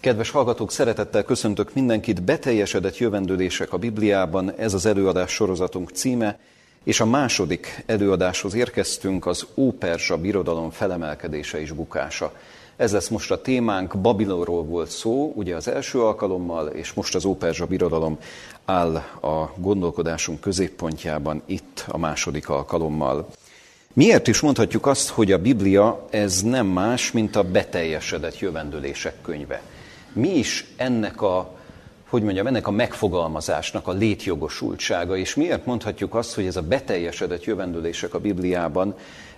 Kedves hallgatók, szeretettel köszöntök mindenkit. Beteljesedett jövendőlések a Bibliában, ez az előadás sorozatunk címe, és a második előadáshoz érkeztünk, az Óperzsa birodalom felemelkedése és bukása. Ez lesz most a témánk, Babilonról volt szó, ugye az első alkalommal, és most az Óperzsa birodalom áll a gondolkodásunk középpontjában itt a második alkalommal. Miért is mondhatjuk azt, hogy a Biblia ez nem más, mint a beteljesedett jövendőlések könyve? Mi is ennek a, hogy mondjam, ennek a megfogalmazásnak a létjogosultsága, és miért mondhatjuk azt, hogy ez a beteljesedett jövendőlések a Bibliában,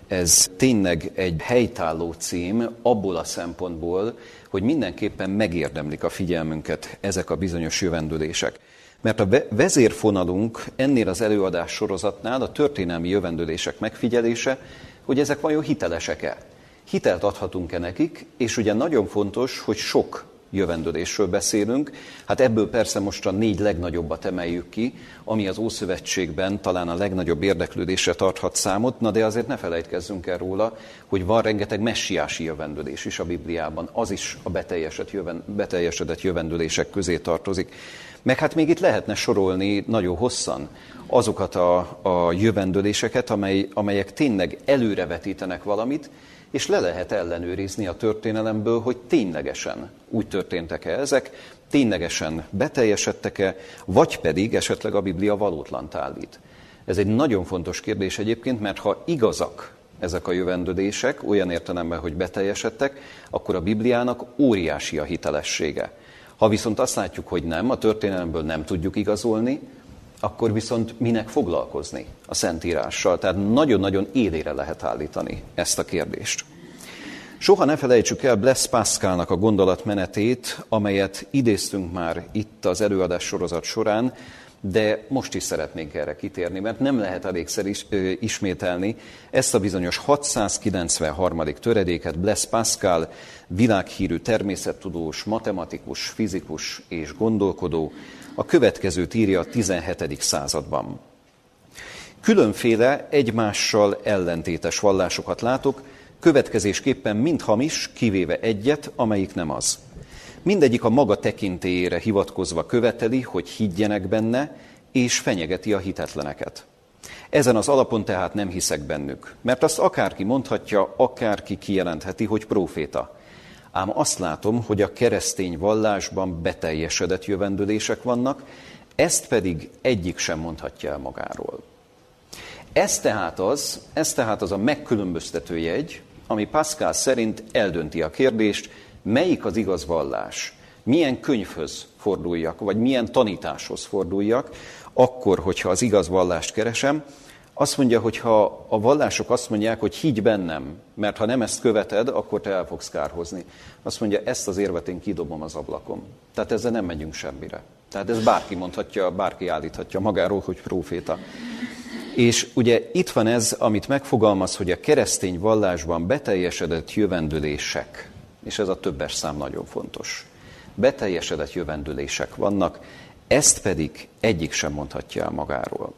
ez tényleg egy helytálló cím abból a szempontból, hogy mindenképpen megérdemlik a figyelmünket ezek a bizonyos jövendőlések. Mert a vezérfonalunk ennél az előadás sorozatnál a történelmi jövendőlések megfigyelése, hogy ezek vajon hitelesek-e. Hitelt adhatunk-e nekik, és ugye nagyon fontos, hogy sok jövendőlésről beszélünk. Hát ebből persze most a négy legnagyobbat emeljük ki, ami az Ószövetségben talán a legnagyobb érdeklődésre tarthat számot, na de azért ne felejtkezzünk el róla, hogy van rengeteg messiási jövendőlés is a Bibliában, az is a beteljesedett jövendőlések közé tartozik. Meg hát még itt lehetne sorolni nagyon hosszan azokat a, a jövendőléseket, amely, amelyek tényleg előrevetítenek valamit, és le lehet ellenőrizni a történelemből, hogy ténylegesen úgy történtek-e ezek, ténylegesen beteljesedtek-e, vagy pedig esetleg a Biblia valótlant állít. Ez egy nagyon fontos kérdés egyébként, mert ha igazak ezek a jövendődések, olyan értelemben, hogy beteljesedtek, akkor a Bibliának óriási a hitelessége. Ha viszont azt látjuk, hogy nem, a történelemből nem tudjuk igazolni, akkor viszont minek foglalkozni a Szentírással? Tehát nagyon-nagyon élére lehet állítani ezt a kérdést. Soha ne felejtsük el Blaise Pascalnak a gondolatmenetét, amelyet idéztünk már itt az előadás sorozat során, de most is szeretnénk erre kitérni, mert nem lehet elégszer is, ö, ismételni ezt a bizonyos 693. töredéket Blaise Pascal, világhírű természettudós, matematikus, fizikus és gondolkodó, a következőt írja a 17. században. Különféle egymással ellentétes vallásokat látok, következésképpen mind hamis, kivéve egyet, amelyik nem az. Mindegyik a maga tekintélyére hivatkozva követeli, hogy higgyenek benne, és fenyegeti a hitetleneket. Ezen az alapon tehát nem hiszek bennük, mert azt akárki mondhatja, akárki kijelentheti, hogy próféta. Ám azt látom, hogy a keresztény vallásban beteljesedett jövendőlések vannak, ezt pedig egyik sem mondhatja el magáról. Ez tehát az, ez tehát az a megkülönböztető jegy, ami Pascal szerint eldönti a kérdést, melyik az igaz vallás, milyen könyvhöz forduljak, vagy milyen tanításhoz forduljak, akkor, hogyha az igaz vallást keresem, azt mondja, hogy ha a vallások azt mondják, hogy higgy bennem, mert ha nem ezt követed, akkor te el fogsz kárhozni. Azt mondja, ezt az érvet én kidobom az ablakom. Tehát ezzel nem megyünk semmire. Tehát ez bárki mondhatja, bárki állíthatja magáról, hogy próféta. És ugye itt van ez, amit megfogalmaz, hogy a keresztény vallásban beteljesedett jövendőlések, és ez a többes szám nagyon fontos. Beteljesedett jövendőlések vannak, ezt pedig egyik sem mondhatja el magáról.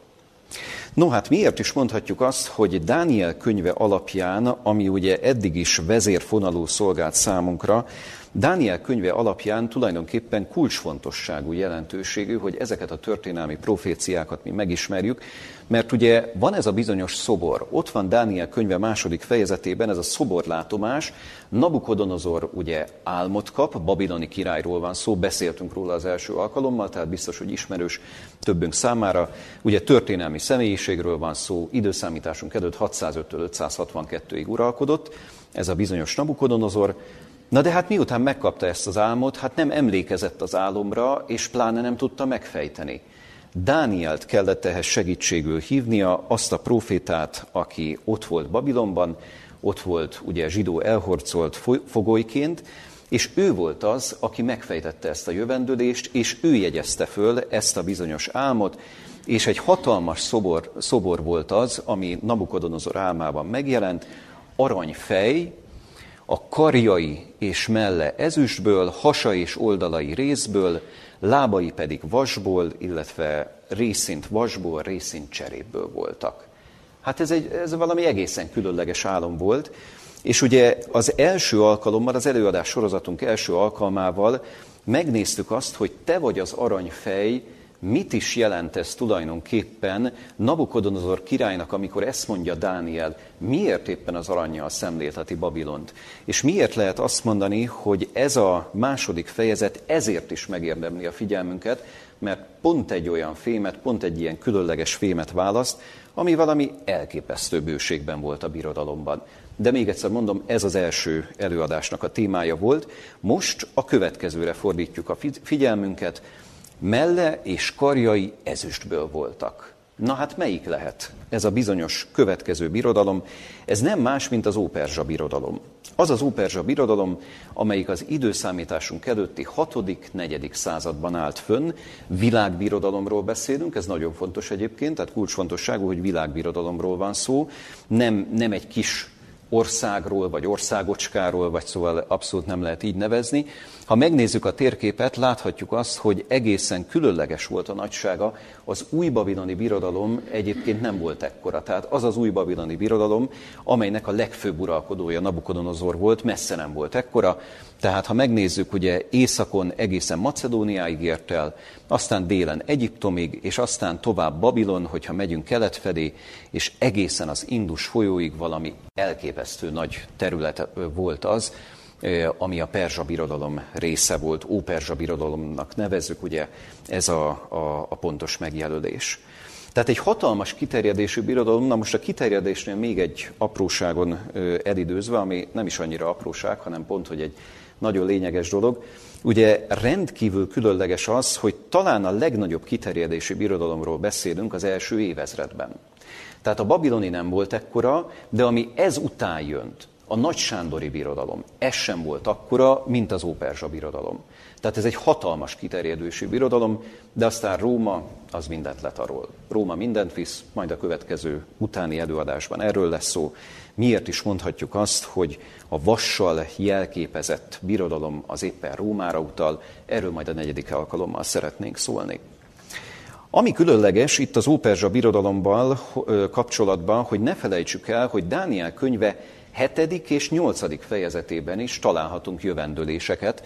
No hát miért is mondhatjuk azt, hogy Dániel könyve alapján, ami ugye eddig is vezérfonalú szolgált számunkra, Dániel könyve alapján tulajdonképpen kulcsfontosságú jelentőségű, hogy ezeket a történelmi proféciákat mi megismerjük, mert ugye van ez a bizonyos szobor, ott van Dániel könyve második fejezetében ez a szoborlátomás, Nabukodonozor ugye álmot kap, babiloni királyról van szó, beszéltünk róla az első alkalommal, tehát biztos, hogy ismerős többünk számára. Ugye történelmi személyiségről van szó, időszámításunk előtt 605-től 562-ig uralkodott, ez a bizonyos Nabukodonozor, Na de hát miután megkapta ezt az álmot, hát nem emlékezett az álomra, és pláne nem tudta megfejteni. Dánielt kellett ehhez segítségül hívnia, azt a profétát, aki ott volt Babilonban, ott volt ugye zsidó elhorcolt fogolyként, és ő volt az, aki megfejtette ezt a jövendőlést, és ő jegyezte föl ezt a bizonyos álmot, és egy hatalmas szobor, szobor volt az, ami Nabukodonozor álmában megjelent, aranyfej, a karjai és melle ezüstből, hasa és oldalai részből, lábai pedig vasból, illetve részint vasból, részint cserépből voltak. Hát ez, egy, ez valami egészen különleges álom volt, És ugye az első alkalommal, az előadás sorozatunk első alkalmával megnéztük azt, hogy te vagy az aranyfej, mit is jelent ez tulajdonképpen Nabukodonozor királynak, amikor ezt mondja Dániel, miért éppen az aranyjal szemlélteti Babilont? És miért lehet azt mondani, hogy ez a második fejezet ezért is megérdemli a figyelmünket, mert pont egy olyan fémet, pont egy ilyen különleges fémet választ, ami valami elképesztő bőségben volt a birodalomban. De még egyszer mondom, ez az első előadásnak a témája volt. Most a következőre fordítjuk a figyelmünket. Melle és karjai ezüstből voltak. Na hát melyik lehet ez a bizonyos következő birodalom? Ez nem más, mint az Óperzsa birodalom. Az az Óperzsa birodalom, amelyik az időszámításunk előtti 6.-4. században állt fönn. Világbirodalomról beszélünk, ez nagyon fontos egyébként, tehát kulcsfontosságú, hogy világbirodalomról van szó. Nem, nem egy kis országról, vagy országocskáról, vagy szóval abszolút nem lehet így nevezni. Ha megnézzük a térképet, láthatjuk azt, hogy egészen különleges volt a nagysága. Az új babiloni birodalom egyébként nem volt ekkora. Tehát az az új babiloni birodalom, amelynek a legfőbb uralkodója Nabukodonozor volt, messze nem volt ekkora. Tehát ha megnézzük, ugye északon egészen Macedóniáig ért el, aztán délen Egyiptomig, és aztán tovább Babilon, hogyha megyünk kelet felé, és egészen az Indus folyóig valami elképesztő nagy terület volt az, ami a Perzsa birodalom része volt, Óperzsa birodalomnak nevezzük, ugye ez a, a, a pontos megjelölés. Tehát egy hatalmas kiterjedésű birodalom, na most a kiterjedésnél még egy apróságon elidőzve, ami nem is annyira apróság, hanem pont, hogy egy nagyon lényeges dolog. Ugye rendkívül különleges az, hogy talán a legnagyobb kiterjedésű birodalomról beszélünk az első évezredben. Tehát a babiloni nem volt ekkora, de ami ez után jönt, a Nagy Sándori birodalom, ez sem volt akkora, mint az Óperzsa birodalom. Tehát ez egy hatalmas kiterjedősű birodalom, de aztán Róma az mindent letarol. Róma mindent visz, majd a következő utáni előadásban erről lesz szó. Miért is mondhatjuk azt, hogy a vassal jelképezett birodalom az éppen Rómára utal, erről majd a negyedik alkalommal szeretnénk szólni. Ami különleges itt az Óperzsa birodalomban kapcsolatban, hogy ne felejtsük el, hogy Dániel könyve hetedik és nyolcadik fejezetében is találhatunk jövendőléseket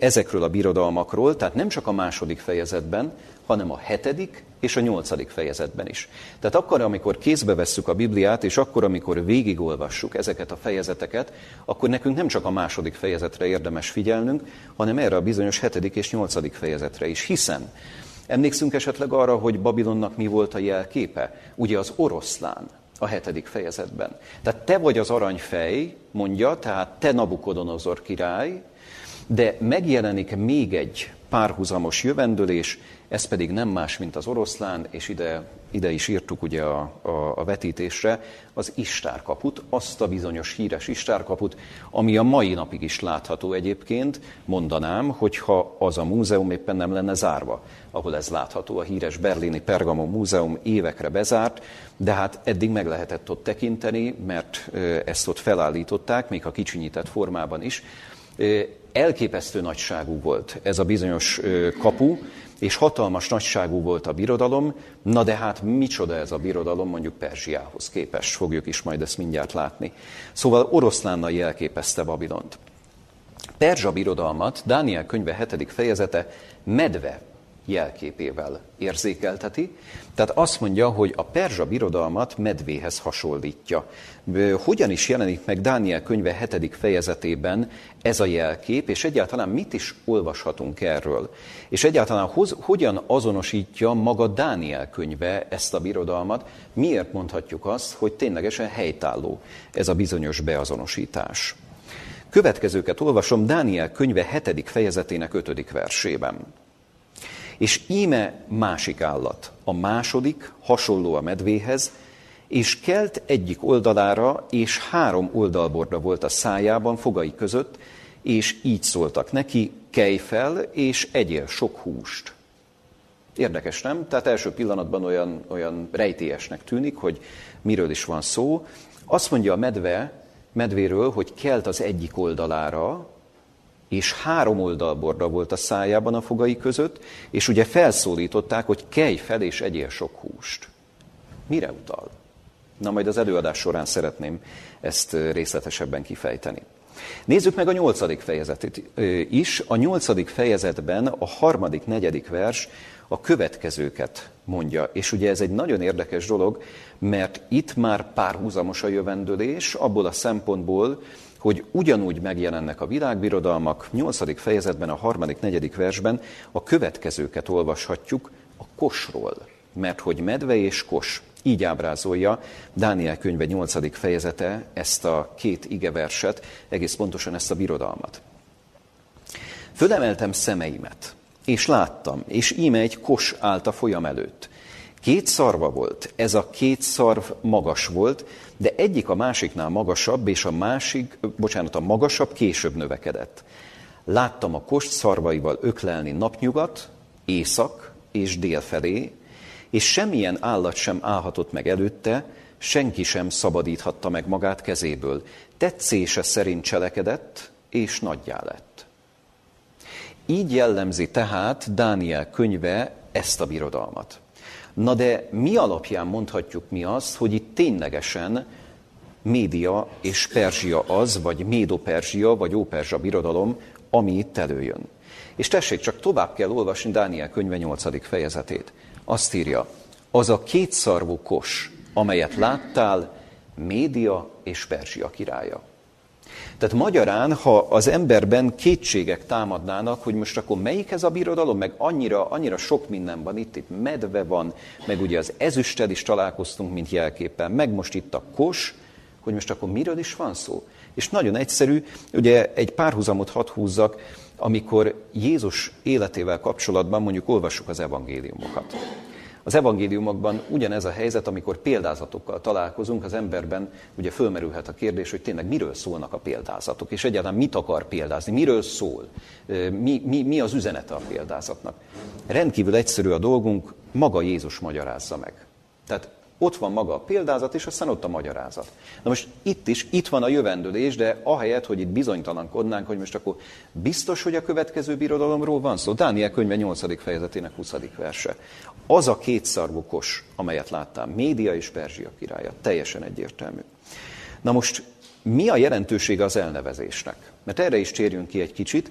ezekről a birodalmakról, tehát nem csak a második fejezetben, hanem a hetedik és a nyolcadik fejezetben is. Tehát akkor, amikor kézbe vesszük a Bibliát, és akkor, amikor végigolvassuk ezeket a fejezeteket, akkor nekünk nem csak a második fejezetre érdemes figyelnünk, hanem erre a bizonyos hetedik és nyolcadik fejezetre is, hiszen emlékszünk esetleg arra, hogy Babilonnak mi volt a jelképe? Ugye az oroszlán a hetedik fejezetben. Tehát te vagy az aranyfej, mondja, tehát te Nabukodonozor király, de megjelenik még egy párhuzamos jövendőlés, ez pedig nem más, mint az oroszlán, és ide, ide is írtuk ugye a, a, a vetítésre, az istárkaput, azt a bizonyos híres istárkaput, ami a mai napig is látható egyébként, mondanám, hogyha az a múzeum éppen nem lenne zárva, ahol ez látható, a híres berlini Pergamon múzeum évekre bezárt, de hát eddig meg lehetett ott tekinteni, mert ezt ott felállították, még a kicsinyített formában is, elképesztő nagyságú volt ez a bizonyos kapu, és hatalmas nagyságú volt a birodalom, na de hát micsoda ez a birodalom mondjuk Perzsiához képest, fogjuk is majd ezt mindjárt látni. Szóval oroszlánnal jelképezte Babilont. Perzsa birodalmat Dániel könyve 7. fejezete medve jelképével érzékelteti. Tehát azt mondja, hogy a perzsa birodalmat medvéhez hasonlítja. Hogyan is jelenik meg Dániel könyve 7. fejezetében ez a jelkép, és egyáltalán mit is olvashatunk erről? És egyáltalán hoz, hogyan azonosítja maga Dániel könyve ezt a birodalmat? Miért mondhatjuk azt, hogy ténylegesen helytálló ez a bizonyos beazonosítás? Következőket olvasom Dániel könyve 7. fejezetének 5. versében. És íme másik állat, a második, hasonló a medvéhez, és kelt egyik oldalára, és három oldalborda volt a szájában, fogai között, és így szóltak neki, kelj fel, és egyél sok húst. Érdekes, nem? Tehát első pillanatban olyan, olyan rejtélyesnek tűnik, hogy miről is van szó. Azt mondja a medve, medvéről, hogy kelt az egyik oldalára, és három oldalborda volt a szájában a fogai között, és ugye felszólították, hogy kelj fel és egyél sok húst. Mire utal? Na majd az előadás során szeretném ezt részletesebben kifejteni. Nézzük meg a nyolcadik fejezetét is. A nyolcadik fejezetben a harmadik, negyedik vers a következőket mondja. És ugye ez egy nagyon érdekes dolog, mert itt már párhuzamos a jövendőlés, abból a szempontból, hogy ugyanúgy megjelennek a világbirodalmak, 8. fejezetben, a harmadik, negyedik versben a következőket olvashatjuk a kosról, mert hogy medve és kos. Így ábrázolja Dániel könyve 8. fejezete ezt a két igeverset, egész pontosan ezt a birodalmat. Fölemeltem szemeimet, és láttam, és íme egy kos állt a folyam előtt. Két szarva volt, ez a két szarv magas volt, de egyik a másiknál magasabb, és a másik, bocsánat, a magasabb később növekedett. Láttam a kost szarvaival öklelni napnyugat, észak és dél felé, és semmilyen állat sem állhatott meg előtte, senki sem szabadíthatta meg magát kezéből. Tetszése szerint cselekedett, és nagyjá lett. Így jellemzi tehát Dániel könyve ezt a birodalmat. Na de mi alapján mondhatjuk mi azt, hogy itt ténylegesen Média és Perzsia az, vagy Médo-Perzsia, vagy Óperzsa birodalom, ami itt előjön. És tessék, csak tovább kell olvasni Dániel könyve 8. fejezetét. Azt írja, az a kétszarvú kos, amelyet láttál, Média és Perzsia királya. Tehát magyarán, ha az emberben kétségek támadnának, hogy most akkor melyik ez a birodalom, meg annyira, annyira sok minden van itt, itt medve van, meg ugye az ezüsted is találkoztunk, mint jelképpen, meg most itt a kos, hogy most akkor miről is van szó. És nagyon egyszerű, ugye egy párhuzamot hadd húzzak, amikor Jézus életével kapcsolatban mondjuk olvassuk az evangéliumokat. Az evangéliumokban ugyanez a helyzet, amikor példázatokkal találkozunk, az emberben ugye fölmerülhet a kérdés, hogy tényleg miről szólnak a példázatok, és egyáltalán mit akar példázni, miről szól, mi, mi, mi az üzenete a példázatnak. Rendkívül egyszerű a dolgunk, maga Jézus magyarázza meg. Tehát ott van maga a példázat, és aztán ott a magyarázat. Na most itt is, itt van a jövendőlés, de ahelyett, hogy itt bizonytalankodnánk, hogy most akkor biztos, hogy a következő birodalomról van szó. Dániel könyve 8. fejezetének 20. verse. Az a kétszarvú kos, amelyet láttam, Média és Perzsia királya. Teljesen egyértelmű. Na most mi a jelentősége az elnevezésnek? Mert erre is térjünk ki egy kicsit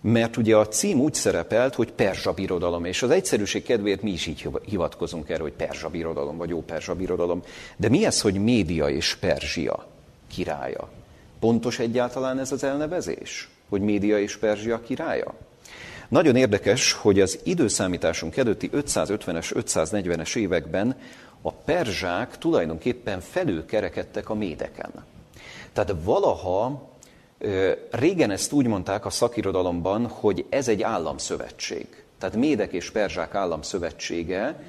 mert ugye a cím úgy szerepelt, hogy Perzsa birodalom, és az egyszerűség kedvéért mi is így hivatkozunk erre, hogy Perzsa birodalom, vagy jó Perzsa birodalom. De mi ez, hogy Média és Perzsia királya? Pontos egyáltalán ez az elnevezés, hogy Média és Perzsia királya? Nagyon érdekes, hogy az időszámításunk előtti 550-es, 540-es években a perzsák tulajdonképpen felülkerekedtek a médeken. Tehát valaha Régen ezt úgy mondták a szakirodalomban, hogy ez egy államszövetség. Tehát Médek és Perzsák államszövetsége,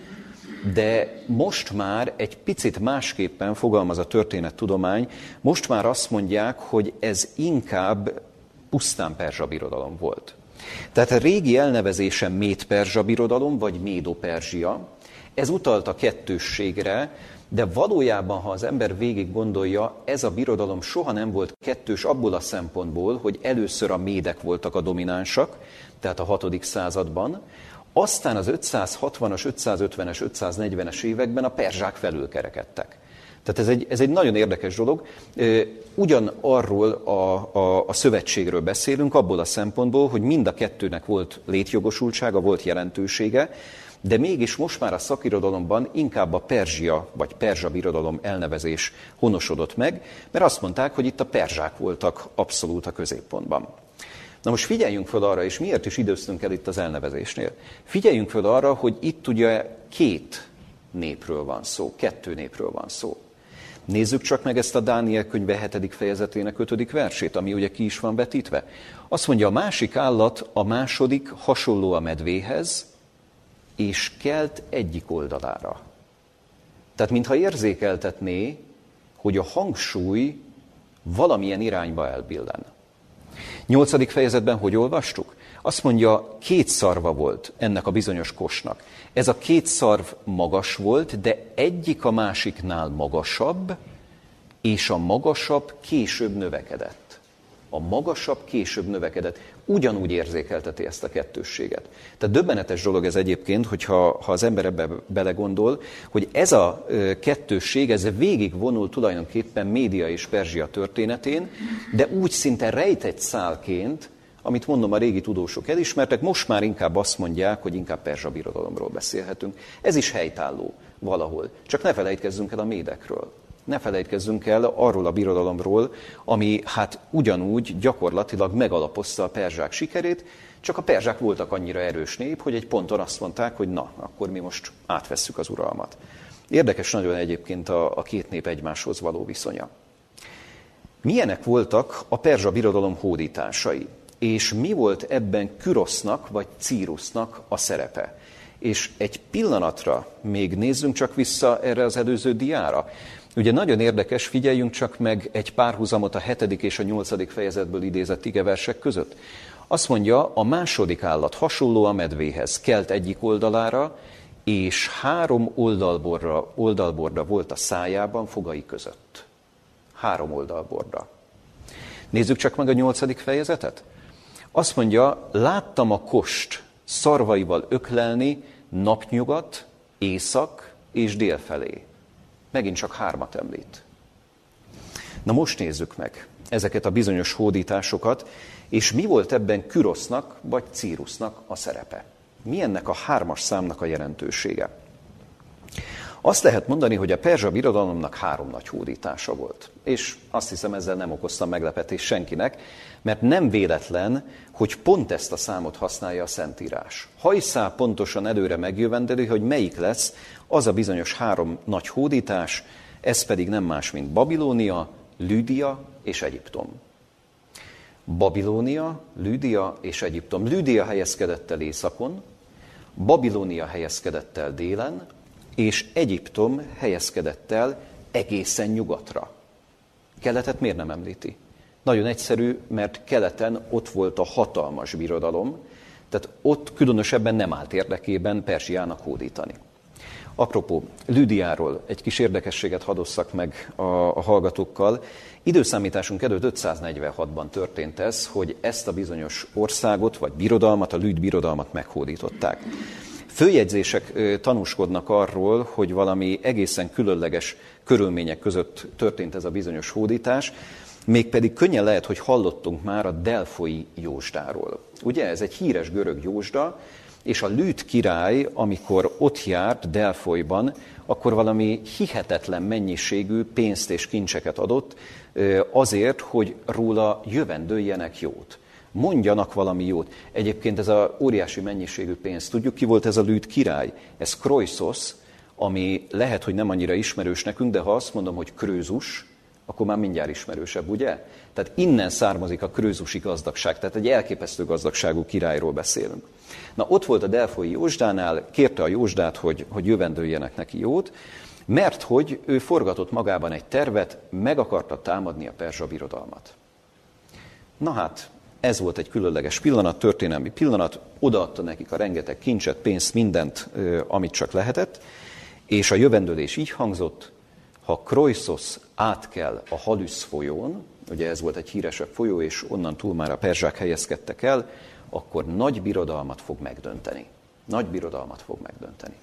de most már egy picit másképpen fogalmaz a történettudomány, most már azt mondják, hogy ez inkább pusztán Perzsa birodalom volt. Tehát a régi elnevezése Méd-Perzsa birodalom, vagy Médo-Perzsia, ez utalt a kettősségre, de valójában, ha az ember végig gondolja, ez a birodalom soha nem volt kettős abból a szempontból, hogy először a médek voltak a dominánsak, tehát a 6. században, aztán az 560-as, 550-es, 540-es években a perzsák felülkerekedtek. Tehát ez egy, ez egy nagyon érdekes dolog. Ugyan arról a, a, a szövetségről beszélünk, abból a szempontból, hogy mind a kettőnek volt létjogosultsága, volt jelentősége, de mégis most már a szakirodalomban inkább a perzsia vagy perzsa birodalom elnevezés honosodott meg, mert azt mondták, hogy itt a perzsák voltak abszolút a középpontban. Na most figyeljünk fel arra, és miért is időztünk el itt az elnevezésnél. Figyeljünk fel arra, hogy itt ugye két népről van szó, kettő népről van szó. Nézzük csak meg ezt a Dániel könyve 7. fejezetének 5. versét, ami ugye ki is van vetítve. Azt mondja, a másik állat, a második hasonló a medvéhez, és kelt egyik oldalára. Tehát mintha érzékeltetné, hogy a hangsúly valamilyen irányba elbillen. Nyolcadik fejezetben hogy olvastuk? Azt mondja, két szarva volt ennek a bizonyos kosnak. Ez a két szarv magas volt, de egyik a másiknál magasabb, és a magasabb később növekedett. A magasabb később növekedett. Ugyanúgy érzékelteti ezt a kettősséget. Tehát döbbenetes dolog ez egyébként, hogyha ha az ember ebbe belegondol, hogy ez a kettősség, ez végig vonul tulajdonképpen média és Perzsia történetén, de úgy szinte rejtett szálként, amit mondom, a régi tudósok elismertek, most már inkább azt mondják, hogy inkább Perzsa birodalomról beszélhetünk. Ez is helytálló valahol. Csak ne felejtkezzünk el a médekről. Ne felejtkezzünk el arról a birodalomról, ami hát ugyanúgy gyakorlatilag megalapozta a perzsák sikerét, csak a perzsák voltak annyira erős nép, hogy egy ponton azt mondták, hogy na, akkor mi most átvesszük az uralmat. Érdekes nagyon egyébként a, a két nép egymáshoz való viszonya. Milyenek voltak a perzsa birodalom hódításai? És mi volt ebben Kürosznak vagy Círusnak a szerepe? És egy pillanatra még nézzünk csak vissza erre az előző diára. Ugye nagyon érdekes, figyeljünk csak meg egy párhuzamot a hetedik és a nyolcadik fejezetből idézett igeversek között. Azt mondja, a második állat hasonló a medvéhez, kelt egyik oldalára, és három oldalborda, oldalborda volt a szájában fogai között. Három oldalborda. Nézzük csak meg a nyolcadik fejezetet. Azt mondja, láttam a kost szarvaival öklelni napnyugat, észak és dél felé. Megint csak hármat említ. Na most nézzük meg ezeket a bizonyos hódításokat, és mi volt ebben Kürosznak vagy Círusnak a szerepe. Mi ennek a hármas számnak a jelentősége? Azt lehet mondani, hogy a perzsa birodalomnak három nagy hódítása volt. És azt hiszem ezzel nem okoztam meglepetést senkinek, mert nem véletlen, hogy pont ezt a számot használja a Szentírás. Hajszá pontosan előre megjövendeli, hogy melyik lesz az a bizonyos három nagy hódítás, ez pedig nem más, mint Babilónia, Lüdia és Egyiptom. Babilónia, Lüdia és Egyiptom. Lüdia helyezkedett el északon, Babilónia helyezkedett el délen, és Egyiptom helyezkedett el egészen nyugatra. Keletet miért nem említi? Nagyon egyszerű, mert keleten ott volt a hatalmas birodalom, tehát ott különösebben nem állt érdekében Persiának hódítani. Apropó, Lüdiáról egy kis érdekességet hadosszak meg a, a hallgatókkal. Időszámításunk előtt 546-ban történt ez, hogy ezt a bizonyos országot, vagy birodalmat, a Lüd birodalmat meghódították. Főjegyzések tanúskodnak arról, hogy valami egészen különleges körülmények között történt ez a bizonyos hódítás, mégpedig könnyen lehet, hogy hallottunk már a Delfoi Jósdáról. Ugye ez egy híres görög jósda, és a Lűt király, amikor ott járt Delfolyban, akkor valami hihetetlen mennyiségű pénzt és kincseket adott azért, hogy róla jövendőljenek jót. Mondjanak valami jót. Egyébként ez a óriási mennyiségű pénz, tudjuk ki volt ez a Lűt király? Ez Kroisos, ami lehet, hogy nem annyira ismerős nekünk, de ha azt mondom, hogy Krőzus, akkor már mindjárt ismerősebb, ugye? Tehát innen származik a krőzusi gazdagság, tehát egy elképesztő gazdagságú királyról beszélünk. Na ott volt a Delfoi Jósdánál, kérte a Jósdát, hogy, hogy jövendőljenek neki jót, mert hogy ő forgatott magában egy tervet, meg akarta támadni a perzsa birodalmat. Na hát, ez volt egy különleges pillanat, történelmi pillanat, odaadta nekik a rengeteg kincset, pénzt, mindent, amit csak lehetett, és a jövendőlés így hangzott, ha Kroisos átkel a Halüsz folyón, ugye ez volt egy híresebb folyó, és onnan túl már a perzsák helyezkedtek el, akkor nagy birodalmat fog megdönteni. Nagy birodalmat fog megdönteni.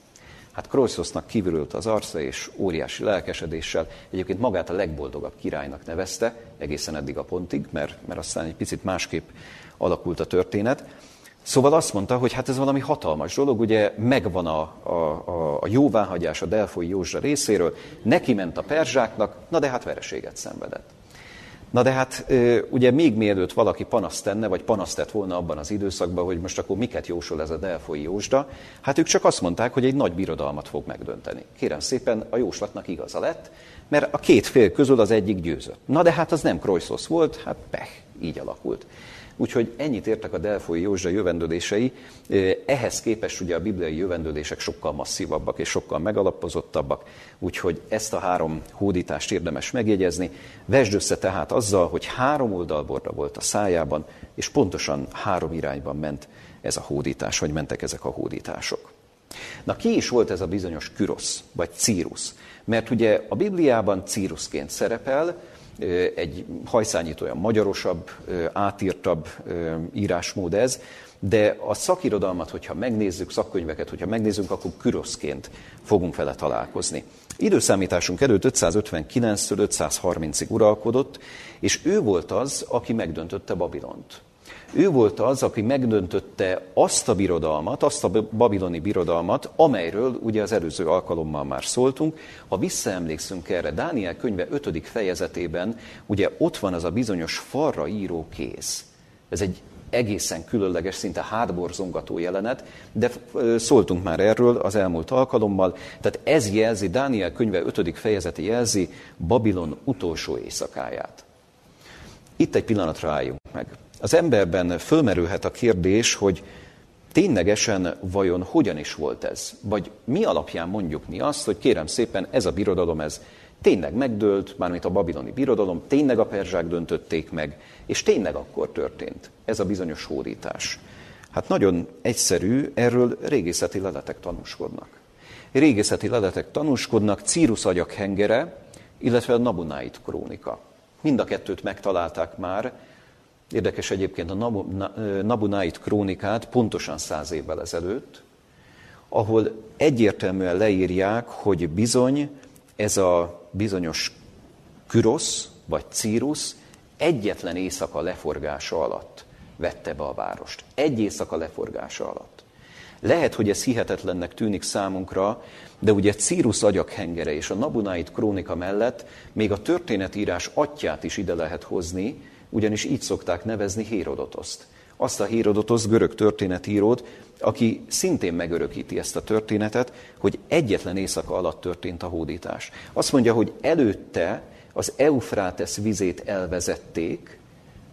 Hát Kroiszosnak kívülült az arca, és óriási lelkesedéssel egyébként magát a legboldogabb királynak nevezte, egészen eddig a pontig, mert, mert aztán egy picit másképp alakult a történet. Szóval azt mondta, hogy hát ez valami hatalmas dolog, ugye megvan a, a, a, a jóváhagyás a Delfoi Józsa részéről, neki ment a perzsáknak, na de hát vereséget szenvedett. Na de hát ugye még mielőtt valaki panaszt tenne, vagy panaszt tett volna abban az időszakban, hogy most akkor miket jósol ez a Delfoi Jósda, hát ők csak azt mondták, hogy egy nagy birodalmat fog megdönteni. Kérem szépen, a jóslatnak igaza lett, mert a két fél közül az egyik győzött. Na de hát az nem Kroisos volt, hát pech, így alakult. Úgyhogy ennyit értek a Delfoi Józsa jövendőlései. Ehhez képest ugye a bibliai jövendőlések sokkal masszívabbak és sokkal megalapozottabbak, úgyhogy ezt a három hódítást érdemes megjegyezni. Vesd össze tehát azzal, hogy három oldalborda volt a szájában, és pontosan három irányban ment ez a hódítás, vagy mentek ezek a hódítások. Na ki is volt ez a bizonyos Kürosz, vagy Círus? Mert ugye a Bibliában Círusként szerepel, egy hajszányít olyan magyarosabb, átírtabb írásmód ez, de a szakirodalmat, hogyha megnézzük, szakkönyveket, hogyha megnézzük, akkor küroszként fogunk vele találkozni. Időszámításunk előtt 559-től 530-ig uralkodott, és ő volt az, aki megdöntötte Babilont. Ő volt az, aki megdöntötte azt a birodalmat, azt a babiloni birodalmat, amelyről ugye az előző alkalommal már szóltunk. Ha visszaemlékszünk erre, Dániel könyve 5. fejezetében, ugye ott van az a bizonyos falra író kéz. Ez egy egészen különleges, szinte hátborzongató jelenet, de szóltunk már erről az elmúlt alkalommal. Tehát ez jelzi, Dániel könyve 5. fejezete jelzi Babilon utolsó éjszakáját. Itt egy pillanatra álljunk meg. Az emberben fölmerülhet a kérdés, hogy ténylegesen vajon hogyan is volt ez? Vagy mi alapján mondjuk mi azt, hogy kérem szépen ez a birodalom, ez tényleg megdőlt, mármint a babiloni birodalom, tényleg a perzsák döntötték meg, és tényleg akkor történt ez a bizonyos hódítás. Hát nagyon egyszerű, erről régészeti leletek tanúskodnak. Régészeti leletek tanúskodnak, Círus hengere, illetve a Nabunáit krónika. Mind a kettőt megtalálták már, Érdekes egyébként a Nabunáit krónikát pontosan száz évvel ezelőtt, ahol egyértelműen leírják, hogy bizony ez a bizonyos Kürosz vagy Círus egyetlen éjszaka leforgása alatt vette be a várost. Egy éjszaka leforgása alatt. Lehet, hogy ez hihetetlennek tűnik számunkra, de ugye Círus agyakhengere és a Nabunáit krónika mellett még a történetírás atyát is ide lehet hozni, ugyanis így szokták nevezni Hérodotoszt. Azt a Hérodotosz görög történetírót, aki szintén megörökíti ezt a történetet, hogy egyetlen éjszaka alatt történt a hódítás. Azt mondja, hogy előtte az Eufrátesz vizét elvezették,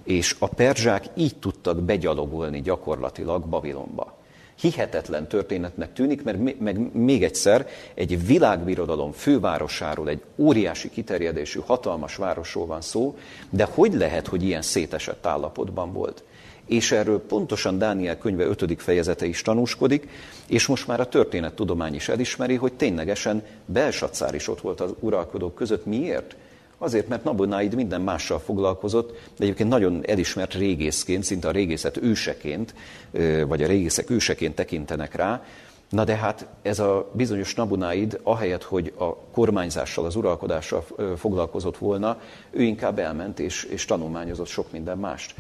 és a perzsák így tudtak begyalogolni gyakorlatilag Babilonba. Hihetetlen történetnek tűnik, mert meg még egyszer egy világbirodalom fővárosáról, egy óriási kiterjedésű, hatalmas városról van szó, de hogy lehet, hogy ilyen szétesett állapotban volt? És erről pontosan Dániel könyve 5. fejezete is tanúskodik, és most már a történettudomány is elismeri, hogy ténylegesen Belsatszár is ott volt az uralkodók között. Miért? Azért, mert Nabonáid minden mással foglalkozott, de egyébként nagyon elismert régészként, szinte a régészet őseként, vagy a régészek őseként tekintenek rá. Na de hát ez a bizonyos Nabunáid, ahelyett, hogy a kormányzással, az uralkodással foglalkozott volna, ő inkább elment és, és tanulmányozott sok minden mást.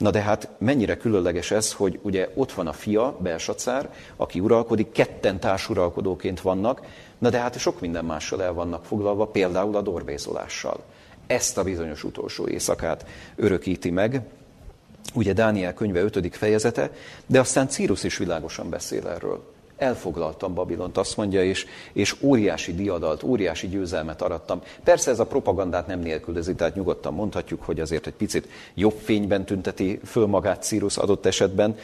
Na de hát mennyire különleges ez, hogy ugye ott van a fia, Belsacár, aki uralkodik, ketten társuralkodóként vannak, na de hát sok minden mással el vannak foglalva, például a dorbézolással. Ezt a bizonyos utolsó éjszakát örökíti meg, ugye Dániel könyve 5. fejezete, de aztán Círus is világosan beszél erről elfoglaltam Babilont, azt mondja, és, és óriási diadalt, óriási győzelmet arattam. Persze ez a propagandát nem nélkülözi, tehát nyugodtan mondhatjuk, hogy azért egy picit jobb fényben tünteti föl magát Círus adott esetben.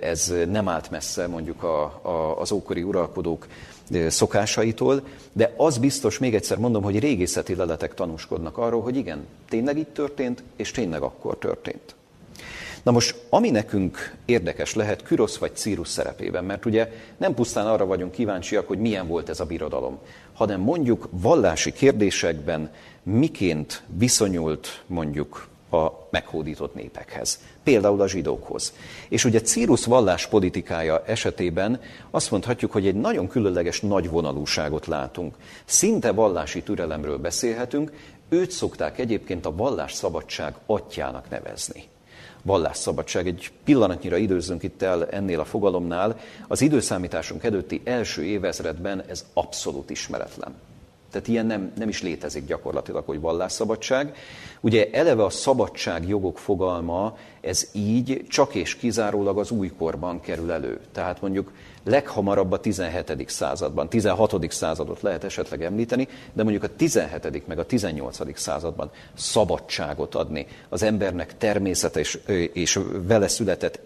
Ez nem állt messze mondjuk a, a, az ókori uralkodók szokásaitól, de az biztos, még egyszer mondom, hogy régészeti leletek tanúskodnak arról, hogy igen, tényleg így történt, és tényleg akkor történt. Na most, ami nekünk érdekes lehet Kürosz vagy Círus szerepében, mert ugye nem pusztán arra vagyunk kíváncsiak, hogy milyen volt ez a birodalom, hanem mondjuk vallási kérdésekben miként viszonyult mondjuk a meghódított népekhez, például a zsidókhoz. És ugye Círus vallás politikája esetében azt mondhatjuk, hogy egy nagyon különleges nagy vonalúságot látunk. Szinte vallási türelemről beszélhetünk, őt szokták egyébként a vallásszabadság atyának nevezni vallásszabadság. Egy pillanatnyira időzzünk itt el ennél a fogalomnál. Az időszámításunk előtti első évezredben ez abszolút ismeretlen. Tehát ilyen nem, nem is létezik gyakorlatilag, hogy vallásszabadság. Ugye eleve a szabadságjogok fogalma, ez így csak és kizárólag az újkorban kerül elő. Tehát mondjuk leghamarabb a 17. században, 16. századot lehet esetleg említeni, de mondjuk a 17. meg a 18. században szabadságot adni. Az embernek természetes és vele született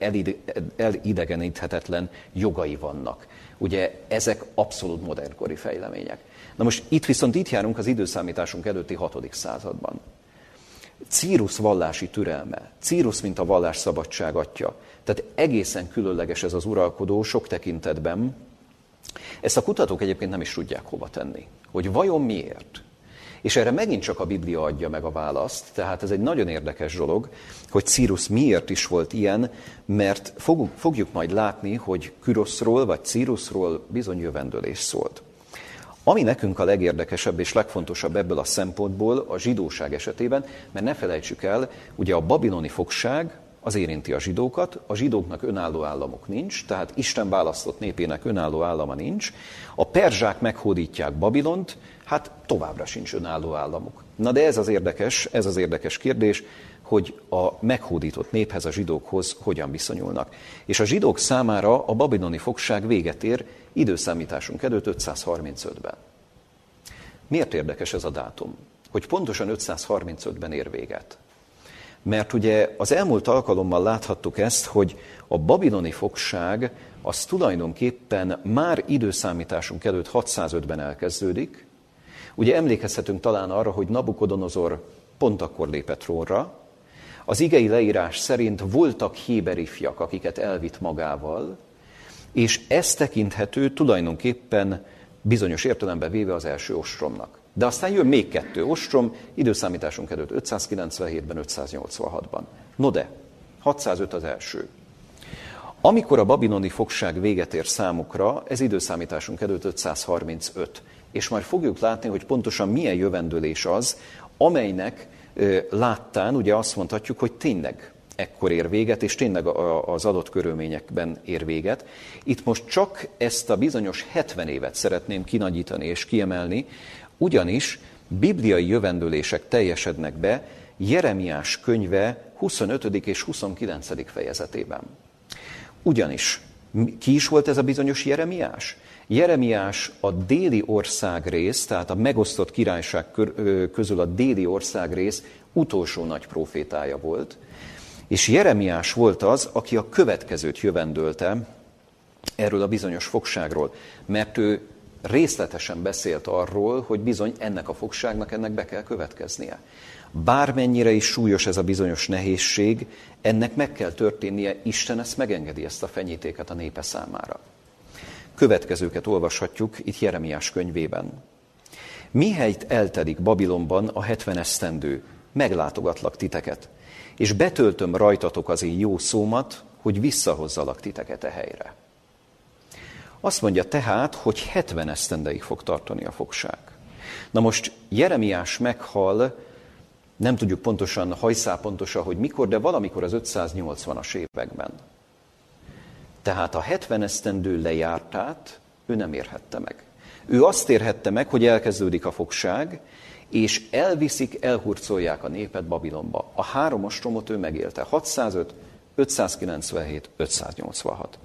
elidegeníthetetlen jogai vannak. Ugye ezek abszolút modernkori fejlemények. Na most itt viszont itt járunk az időszámításunk előtti 6. században. Círus vallási türelme, Círus, mint a vallás szabadság atya. Tehát egészen különleges ez az uralkodó sok tekintetben. Ezt a kutatók egyébként nem is tudják hova tenni. Hogy vajon miért? És erre megint csak a Biblia adja meg a választ, tehát ez egy nagyon érdekes dolog, hogy Círus miért is volt ilyen, mert fogjuk, fogjuk majd látni, hogy Küroszról vagy Círusról bizony jövendőlés szólt. Ami nekünk a legérdekesebb és legfontosabb ebből a szempontból a zsidóság esetében, mert ne felejtsük el, ugye a babiloni fogság az érinti a zsidókat, a zsidóknak önálló államok nincs, tehát Isten választott népének önálló állama nincs, a perzsák meghódítják Babilont, hát továbbra sincs önálló államuk. Na de ez az érdekes, ez az érdekes kérdés, hogy a meghódított néphez, a zsidókhoz hogyan viszonyulnak. És a zsidók számára a babiloni fogság véget ér időszámításunk előtt 535-ben. Miért érdekes ez a dátum? Hogy pontosan 535-ben ér véget. Mert ugye az elmúlt alkalommal láthattuk ezt, hogy a babiloni fogság az tulajdonképpen már időszámításunk előtt 605-ben elkezdődik. Ugye emlékezhetünk talán arra, hogy Nabukodonozor pont akkor lépett trónra. Az igei leírás szerint voltak héber ifjak, akiket elvitt magával, és ez tekinthető tulajdonképpen bizonyos értelemben véve az első ostromnak. De aztán jön még kettő ostrom, időszámításunk előtt 597-ben, 586-ban. No de, 605 az első. Amikor a babiloni fogság véget ér számukra, ez időszámításunk előtt 535. És majd fogjuk látni, hogy pontosan milyen jövendőlés az, amelynek láttán ugye azt mondhatjuk, hogy tényleg ekkor ér véget, és tényleg az adott körülményekben ér véget. Itt most csak ezt a bizonyos 70 évet szeretném kinagyítani és kiemelni, ugyanis bibliai jövendőlések teljesednek be Jeremiás könyve 25. és 29. fejezetében. Ugyanis ki is volt ez a bizonyos Jeremiás? Jeremiás a déli országrész, tehát a megosztott királyság közül a déli országrész utolsó nagy profétája volt, és Jeremiás volt az, aki a következőt jövendölte erről a bizonyos fogságról, mert ő részletesen beszélt arról, hogy bizony ennek a fogságnak ennek be kell következnie. Bármennyire is súlyos ez a bizonyos nehézség, ennek meg kell történnie, Isten ezt megengedi, ezt a fenyítéket a népe számára. Következőket olvashatjuk itt Jeremiás könyvében. Mihelyt eltelik Babilonban a hetven esztendő, meglátogatlak titeket, és betöltöm rajtatok az én jó szómat, hogy visszahozzalak titeket e helyre. Azt mondja tehát, hogy 70 esztendeig fog tartani a fogság. Na most Jeremiás meghal, nem tudjuk pontosan, hajszál pontosan, hogy mikor, de valamikor az 580-as években. Tehát a 70 esztendő lejártát ő nem érhette meg. Ő azt érhette meg, hogy elkezdődik a fogság, és elviszik, elhurcolják a népet Babilonba. A három ostromot ő megélte. 605, 597, 586.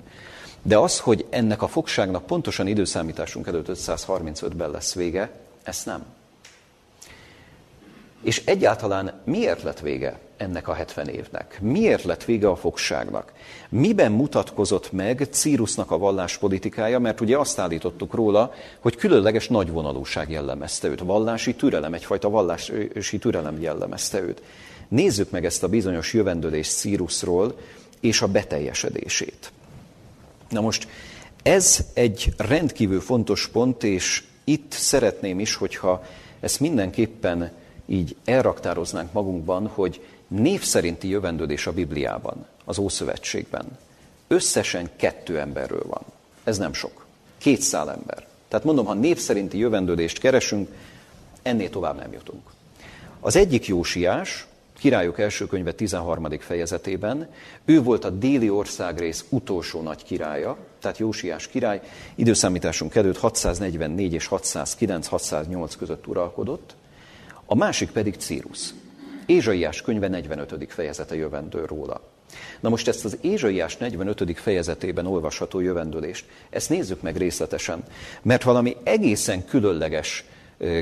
De az, hogy ennek a fogságnak pontosan időszámításunk előtt 535-ben lesz vége, ezt nem. És egyáltalán miért lett vége ennek a 70 évnek? Miért lett vége a fogságnak? Miben mutatkozott meg Círusnak a valláspolitikája? Mert ugye azt állítottuk róla, hogy különleges nagyvonalúság jellemezte őt. Vallási türelem, egyfajta vallási türelem jellemezte őt. Nézzük meg ezt a bizonyos jövendőlés Círusról és a beteljesedését. Na most ez egy rendkívül fontos pont, és itt szeretném is, hogyha ezt mindenképpen így elraktároznánk magunkban, hogy név szerinti jövendődés a Bibliában, az Ószövetségben. Összesen kettő emberről van. Ez nem sok. Két szál ember. Tehát mondom, ha név szerinti jövendődést keresünk, ennél tovább nem jutunk. Az egyik Jósiás, Királyok első könyve 13. fejezetében. Ő volt a déli országrész utolsó nagy királya, tehát Jósiás király, időszámításunk előtt 644 és 609-608 között uralkodott. A másik pedig Círus. Ézsaiás könyve 45. fejezete jövendő róla. Na most ezt az Ézsaiás 45. fejezetében olvasható jövendőlést, ezt nézzük meg részletesen, mert valami egészen különleges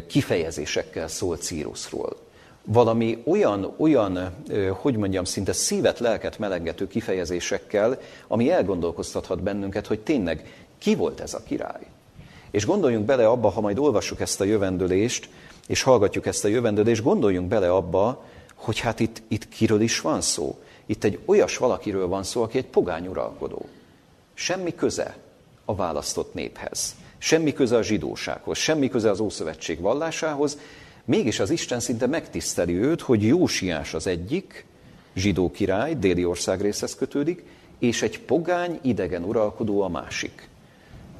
kifejezésekkel szól Círusról valami olyan, olyan, hogy mondjam, szinte szívet, lelket melengető kifejezésekkel, ami elgondolkoztathat bennünket, hogy tényleg ki volt ez a király. És gondoljunk bele abba, ha majd olvassuk ezt a jövendőlést, és hallgatjuk ezt a jövendőlést, gondoljunk bele abba, hogy hát itt, itt kiről is van szó. Itt egy olyas valakiről van szó, aki egy pogány uralkodó. Semmi köze a választott néphez. Semmi köze a zsidósághoz, semmi köze az Ószövetség vallásához, Mégis az Isten szinte megtiszteli őt, hogy Jósiás az egyik, zsidó király, déli ország részhez kötődik, és egy pogány idegen uralkodó a másik.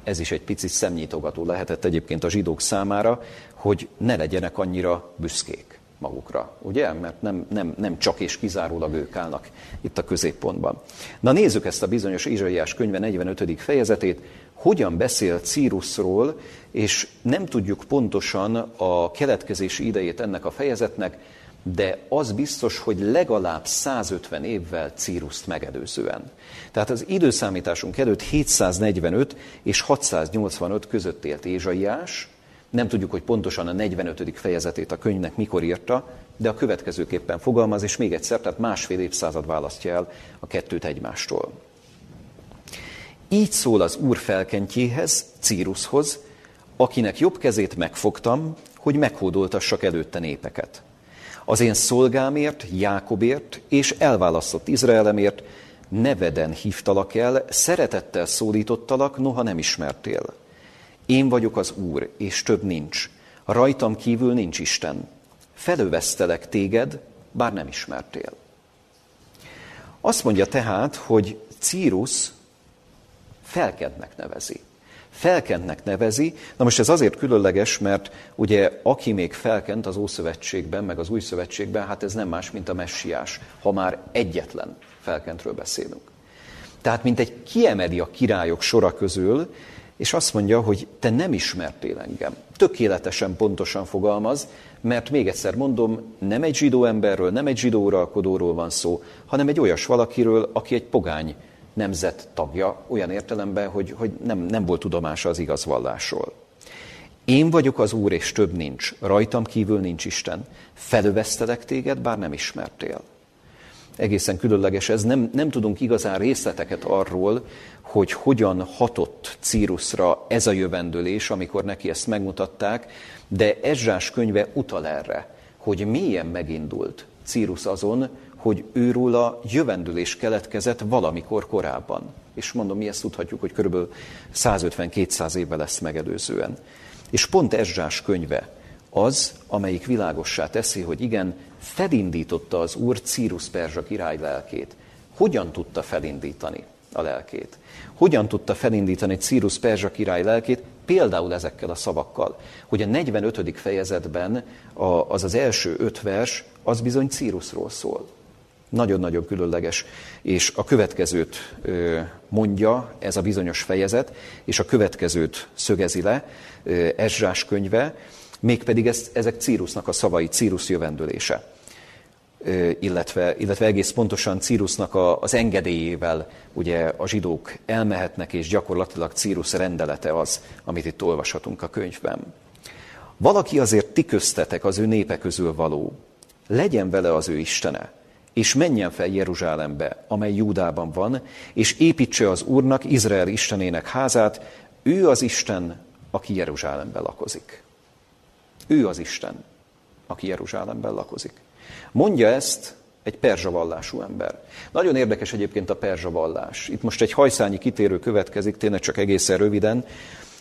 Ez is egy picit szemnyitogató lehetett egyébként a zsidók számára, hogy ne legyenek annyira büszkék magukra, ugye? Mert nem, nem, nem csak és kizárólag ők állnak itt a középpontban. Na nézzük ezt a bizonyos Izsaiás könyve 45. fejezetét, hogyan beszél Círusról, és nem tudjuk pontosan a keletkezési idejét ennek a fejezetnek, de az biztos, hogy legalább 150 évvel Círuszt megelőzően. Tehát az időszámításunk előtt 745 és 685 között élt Ézsaiás, nem tudjuk, hogy pontosan a 45. fejezetét a könyvnek mikor írta, de a következőképpen fogalmaz, és még egyszer, tehát másfél évszázad választja el a kettőt egymástól. Így szól az Úr felkentjéhez, Círushoz, akinek jobb kezét megfogtam, hogy meghódoltassak előtte népeket. Az én szolgámért, Jákobért és elválasztott Izraelemért neveden hívtalak el, szeretettel szólítottalak, noha nem ismertél. Én vagyok az Úr, és több nincs. Rajtam kívül nincs Isten. Felövesztelek téged, bár nem ismertél. Azt mondja tehát, hogy Círus felkednek nevezi. Felkentnek nevezi. Na most ez azért különleges, mert ugye aki még felkent az Ószövetségben, meg az Új Szövetségben, hát ez nem más, mint a messiás, ha már egyetlen felkentről beszélünk. Tehát, mint egy kiemeli a királyok sora közül, és azt mondja, hogy te nem ismertél engem. Tökéletesen pontosan fogalmaz, mert még egyszer mondom, nem egy zsidó emberről, nem egy zsidó uralkodóról van szó, hanem egy olyas valakiről, aki egy pogány nemzet tagja, olyan értelemben, hogy, hogy nem, nem volt tudomása az igaz vallásról. Én vagyok az Úr, és több nincs. Rajtam kívül nincs Isten. Felövesztelek téged, bár nem ismertél. Egészen különleges ez. Nem, nem tudunk igazán részleteket arról, hogy hogyan hatott Círusra ez a jövendőlés, amikor neki ezt megmutatták, de Ezsás könyve utal erre, hogy milyen megindult Círus azon, hogy őróla jövendőlés keletkezett valamikor korábban. És mondom, mi ezt tudhatjuk, hogy körülbelül 150-200 évvel lesz megelőzően. És pont Ezsás könyve az, amelyik világossá teszi, hogy igen, felindította az Úr Círus Perzsa király lelkét. Hogyan tudta felindítani a lelkét? Hogyan tudta felindítani Círus Perzsa király lelkét? Például ezekkel a szavakkal, hogy a 45. fejezetben az az első öt vers, az bizony Círusról szól. Nagyon-nagyon különleges. És a következőt mondja ez a bizonyos fejezet, és a következőt szögezi le Ezsás könyve, mégpedig ez, ezek Círusnak a szavai, Círus jövendőlése. Illetve, illetve egész pontosan Círusnak a, az engedélyével ugye a zsidók elmehetnek, és gyakorlatilag Círus rendelete az, amit itt olvashatunk a könyvben. Valaki azért ti köztetek az ő népe közül való, legyen vele az ő Istene, és menjen fel Jeruzsálembe, amely Júdában van, és építse az Úrnak, Izrael Istenének házát, ő az Isten, aki Jeruzsálemben lakozik. Ő az Isten, aki Jeruzsálemben lakozik. Mondja ezt egy perzsa vallású ember. Nagyon érdekes egyébként a perzsa vallás. Itt most egy hajszányi kitérő következik, tényleg csak egészen röviden.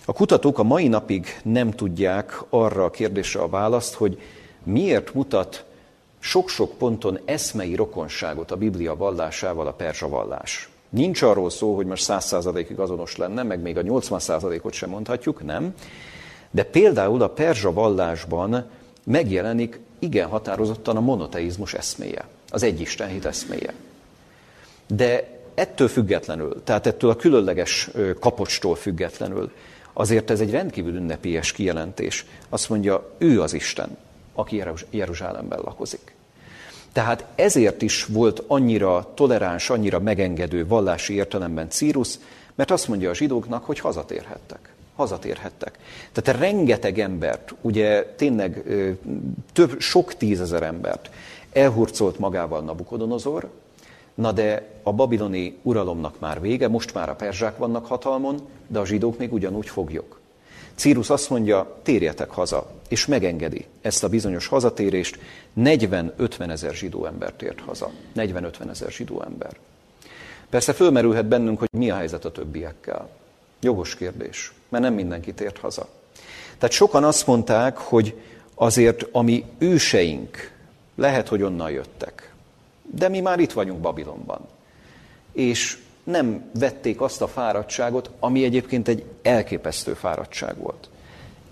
A kutatók a mai napig nem tudják arra a kérdésre a választ, hogy miért mutat sok-sok ponton eszmei rokonságot a Biblia vallásával a perzsa vallás. Nincs arról szó, hogy most száz százalékig azonos lenne, meg még a 80 százalékot sem mondhatjuk, nem. De például a perzsa vallásban megjelenik igen határozottan a monoteizmus eszméje, az hit eszméje. De ettől függetlenül, tehát ettől a különleges kapocstól függetlenül, azért ez egy rendkívül ünnepélyes kijelentés. Azt mondja, ő az Isten, aki Jeruzsálemben lakozik. Tehát ezért is volt annyira toleráns, annyira megengedő vallási értelemben Círus, mert azt mondja a zsidóknak, hogy hazatérhettek. Hazatérhettek. Tehát rengeteg embert, ugye tényleg több, sok tízezer embert elhurcolt magával Nabukodonozor, na de a babiloni uralomnak már vége, most már a perzsák vannak hatalmon, de a zsidók még ugyanúgy fogjuk. Círus azt mondja, térjetek haza, és megengedi ezt a bizonyos hazatérést. 40-50 ezer zsidó ember tért haza. 40-50 ezer zsidó ember. Persze fölmerülhet bennünk, hogy mi a helyzet a többiekkel. Jogos kérdés, mert nem mindenki tért haza. Tehát sokan azt mondták, hogy azért ami őseink lehet, hogy onnan jöttek. De mi már itt vagyunk Babilonban. És nem vették azt a fáradtságot, ami egyébként egy elképesztő fáradtság volt.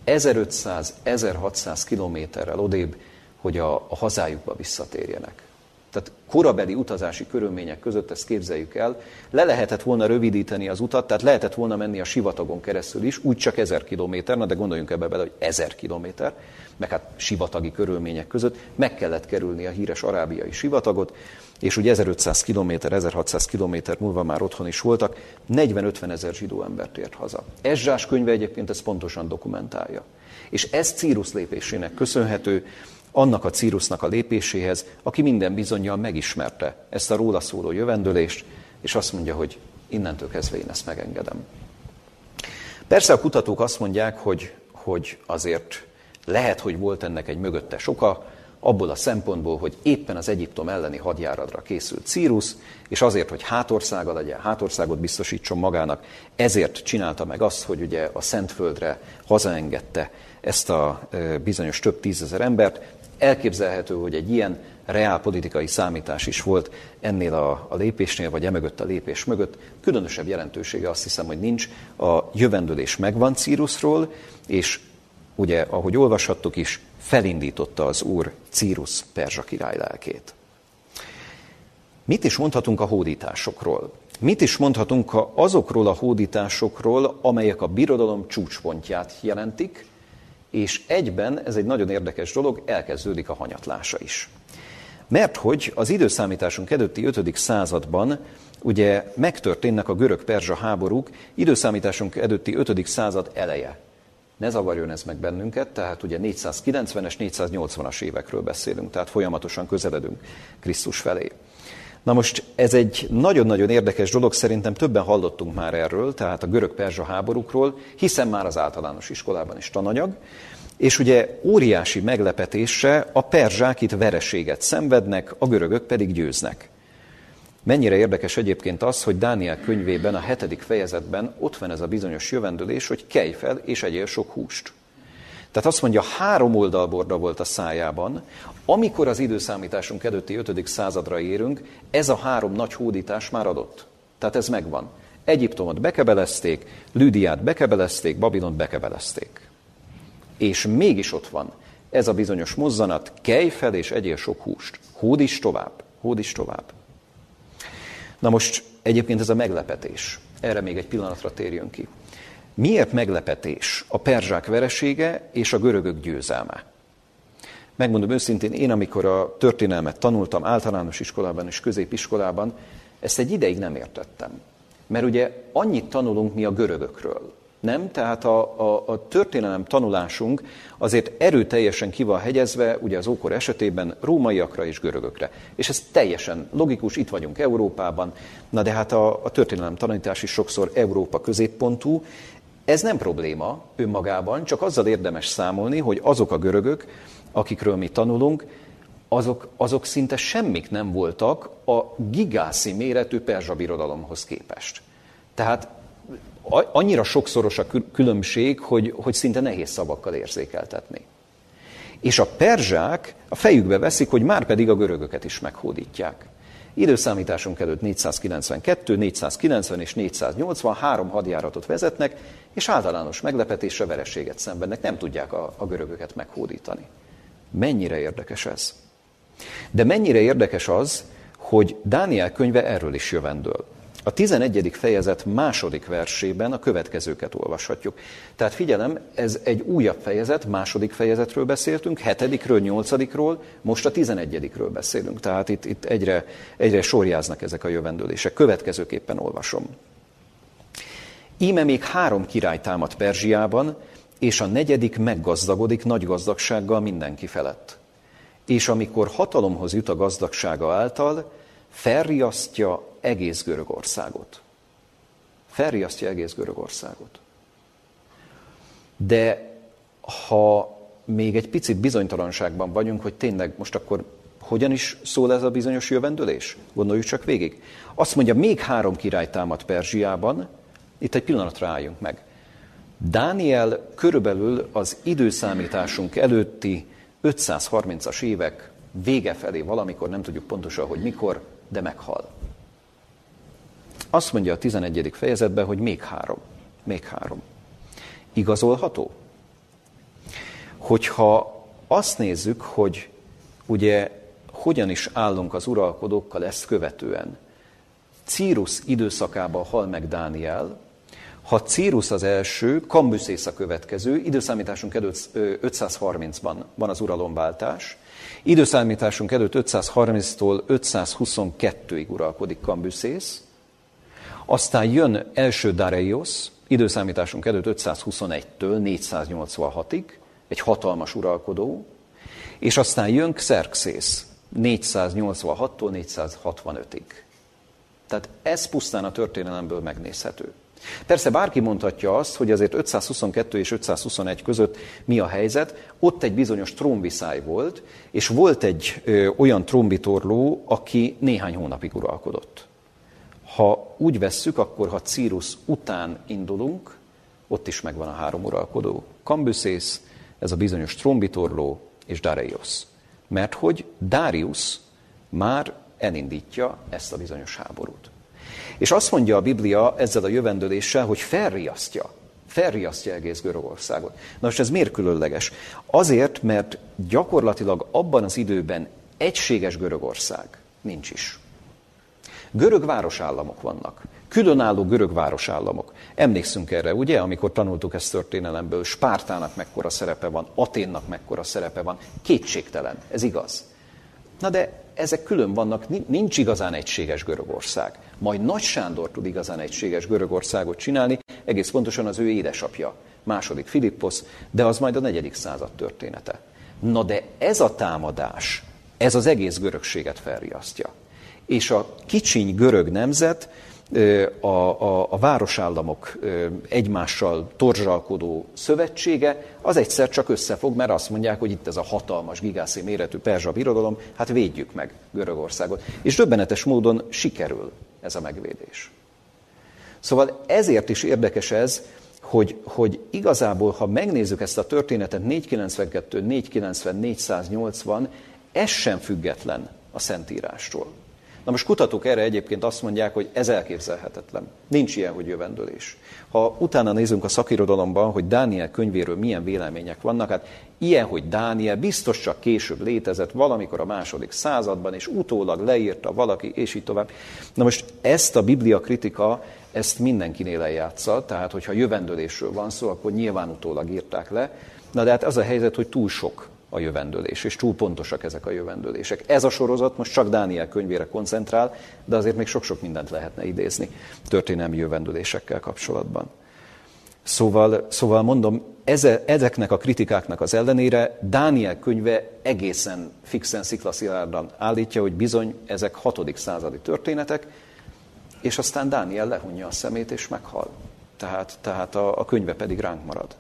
1500-1600 kilométerrel odébb, hogy a, a hazájukba visszatérjenek. Tehát korabeli utazási körülmények között ezt képzeljük el. Le lehetett volna rövidíteni az utat, tehát lehetett volna menni a sivatagon keresztül is, úgy csak ezer kilométer, na de gondoljunk ebbe bele, hogy ezer kilométer, meg hát sivatagi körülmények között meg kellett kerülni a híres arábiai sivatagot, és ugye 1500 kilométer, 1600 kilométer múlva már otthon is voltak, 40-50 ezer zsidó embert ért haza. Ezzsás könyve egyébként ezt pontosan dokumentálja. És ez Círus lépésének köszönhető, annak a Círusnak a lépéséhez, aki minden bizonyal megismerte ezt a róla szóló jövendőlést, és azt mondja, hogy innentől kezdve én ezt megengedem. Persze a kutatók azt mondják, hogy, hogy azért lehet, hogy volt ennek egy mögötte soka, abból a szempontból, hogy éppen az Egyiptom elleni hadjáradra készült Círus, és azért, hogy hátországa legyen, hátországot biztosítson magának, ezért csinálta meg azt, hogy ugye a Szentföldre hazaengedte ezt a bizonyos több tízezer embert. Elképzelhető, hogy egy ilyen reálpolitikai számítás is volt ennél a, a lépésnél, vagy emögött a lépés mögött. Különösebb jelentősége azt hiszem, hogy nincs. A jövendőlés megvan Círusról, és ugye, ahogy olvashattuk is, felindította az úr Círus perzsa király lelkét. Mit is mondhatunk a hódításokról? Mit is mondhatunk azokról a hódításokról, amelyek a birodalom csúcspontját jelentik, és egyben, ez egy nagyon érdekes dolog, elkezdődik a hanyatlása is. Mert hogy az időszámításunk előtti 5. században ugye megtörténnek a görög-perzsa háborúk, időszámításunk előtti 5. század eleje ne zavarjon ez meg bennünket, tehát ugye 490-es, 480-as évekről beszélünk, tehát folyamatosan közeledünk Krisztus felé. Na most ez egy nagyon-nagyon érdekes dolog, szerintem többen hallottunk már erről, tehát a görög-perzsa háborúkról, hiszen már az általános iskolában is tananyag, és ugye óriási meglepetése a perzsák itt vereséget szenvednek, a görögök pedig győznek. Mennyire érdekes egyébként az, hogy Dániel könyvében, a hetedik fejezetben ott van ez a bizonyos jövendőlés, hogy kelj fel és egyél sok húst. Tehát azt mondja, három oldalborda volt a szájában. Amikor az időszámításunk előtti 5. századra érünk, ez a három nagy hódítás már adott. Tehát ez megvan. Egyiptomot bekebelezték, Lüdiát bekebelezték, Babilont bekebelezték. És mégis ott van ez a bizonyos mozzanat, kelj fel és egyél sok húst. Hódíts tovább, hódíts tovább. Na most egyébként ez a meglepetés. Erre még egy pillanatra térjön ki. Miért meglepetés a perzsák veresége és a görögök győzelme? Megmondom őszintén, én amikor a történelmet tanultam általános iskolában és középiskolában, ezt egy ideig nem értettem. Mert ugye annyit tanulunk mi a görögökről, nem? Tehát a, a, a történelem tanulásunk azért erőteljesen ki van hegyezve, ugye az ókor esetében rómaiakra és görögökre. És ez teljesen logikus, itt vagyunk Európában, na de hát a, a történelem tanítás is sokszor Európa középpontú. Ez nem probléma önmagában, csak azzal érdemes számolni, hogy azok a görögök, akikről mi tanulunk, azok, azok szinte semmik nem voltak a gigászi méretű perzsa birodalomhoz képest. Tehát annyira sokszoros a különbség, hogy, hogy szinte nehéz szavakkal érzékeltetni. És a perzsák a fejükbe veszik, hogy már pedig a görögöket is meghódítják. Időszámításunk előtt 492, 490 és 480 három hadjáratot vezetnek, és általános meglepetésre vereséget szenvednek, nem tudják a, a görögöket meghódítani. Mennyire érdekes ez? De mennyire érdekes az, hogy Dániel könyve erről is jövendől. A 11. fejezet második versében a következőket olvashatjuk. Tehát figyelem, ez egy újabb fejezet, második fejezetről beszéltünk, hetedikről, nyolcadikról, most a tizenegyedikről beszélünk. Tehát itt, itt egyre, egyre sorjáznak ezek a jövendőlések. Következőképpen olvasom. Íme még három király támad Perzsiában, és a negyedik meggazdagodik nagy gazdagsággal mindenki felett. És amikor hatalomhoz jut a gazdagsága által, felriasztja egész Görögországot. Felriasztja egész Görögországot. De ha még egy picit bizonytalanságban vagyunk, hogy tényleg most akkor hogyan is szól ez a bizonyos jövendőlés? Gondoljuk csak végig. Azt mondja, még három király támad Perzsiában, itt egy pillanatra álljunk meg. Dániel körülbelül az időszámításunk előtti 530-as évek vége felé valamikor, nem tudjuk pontosan, hogy mikor, de meghal. Azt mondja a 11. fejezetben, hogy még három. Még három. Igazolható? Hogyha azt nézzük, hogy ugye hogyan is állunk az uralkodókkal ezt követően, Círus időszakában hal meg Dániel, ha Círus az első, Kambuszész a következő, időszámításunk előtt 530-ban van az uralomváltás, időszámításunk előtt 530-tól 522-ig uralkodik Kambuszész, aztán jön első Dareios, időszámításunk előtt 521-től 486-ig, egy hatalmas uralkodó, és aztán jön Xerxész 486-tól 465-ig. Tehát ez pusztán a történelemből megnézhető. Persze bárki mondhatja azt, hogy azért 522 és 521 között mi a helyzet, ott egy bizonyos trónviszály volt, és volt egy ö, olyan trónbitorló, aki néhány hónapig uralkodott. Ha úgy vesszük, akkor ha Círus után indulunk, ott is megvan a három uralkodó. Kambuszész, ez a bizonyos trónbitorló, és Dareios. Mert hogy Darius már elindítja ezt a bizonyos háborút. És azt mondja a Biblia ezzel a jövendőléssel, hogy felriasztja, felriasztja egész Görögországot. Na most ez miért különleges? Azért, mert gyakorlatilag abban az időben egységes Görögország nincs is. Görög városállamok vannak. Különálló görög városállamok. Emlékszünk erre, ugye, amikor tanultuk ezt történelemből, Spártának mekkora szerepe van, Aténnak mekkora szerepe van. Kétségtelen, ez igaz. Na de ezek külön vannak, nincs igazán egységes Görögország. Majd Nagy Sándor tud igazán egységes Görögországot csinálni, egész pontosan az ő édesapja, második Filipposz, de az majd a negyedik század története. Na de ez a támadás, ez az egész görögséget felriasztja. És a kicsiny görög nemzet a, a, a városállamok egymással torzsalkodó szövetsége, az egyszer csak összefog, mert azt mondják, hogy itt ez a hatalmas, gigászi méretű perzsa birodalom, hát védjük meg Görögországot. És döbbenetes módon sikerül ez a megvédés. Szóval ezért is érdekes ez, hogy, hogy igazából, ha megnézzük ezt a történetet 492, 490, 480, ez sem független a Szentírástól. Na most kutatók erre egyébként azt mondják, hogy ez elképzelhetetlen. Nincs ilyen, hogy jövendőlés. Ha utána nézünk a szakirodalomban, hogy Dániel könyvéről milyen vélemények vannak, hát ilyen, hogy Dániel biztos csak később létezett, valamikor a második században, és utólag leírta valaki, és így tovább. Na most ezt a biblia kritika, ezt mindenkinél eljátsza, tehát hogyha jövendőlésről van szó, akkor nyilván utólag írták le. Na de hát az a helyzet, hogy túl sok a jövendőlés, és túl pontosak ezek a jövendőlések. Ez a sorozat most csak Dániel könyvére koncentrál, de azért még sok-sok mindent lehetne idézni történelmi jövendőlésekkel kapcsolatban. Szóval, szóval mondom, eze, ezeknek a kritikáknak az ellenére Dániel könyve egészen fixen, sziklaszilárdan állítja, hogy bizony ezek hatodik századi történetek, és aztán Dániel lehunja a szemét és meghal. Tehát, tehát a, a könyve pedig ránk marad.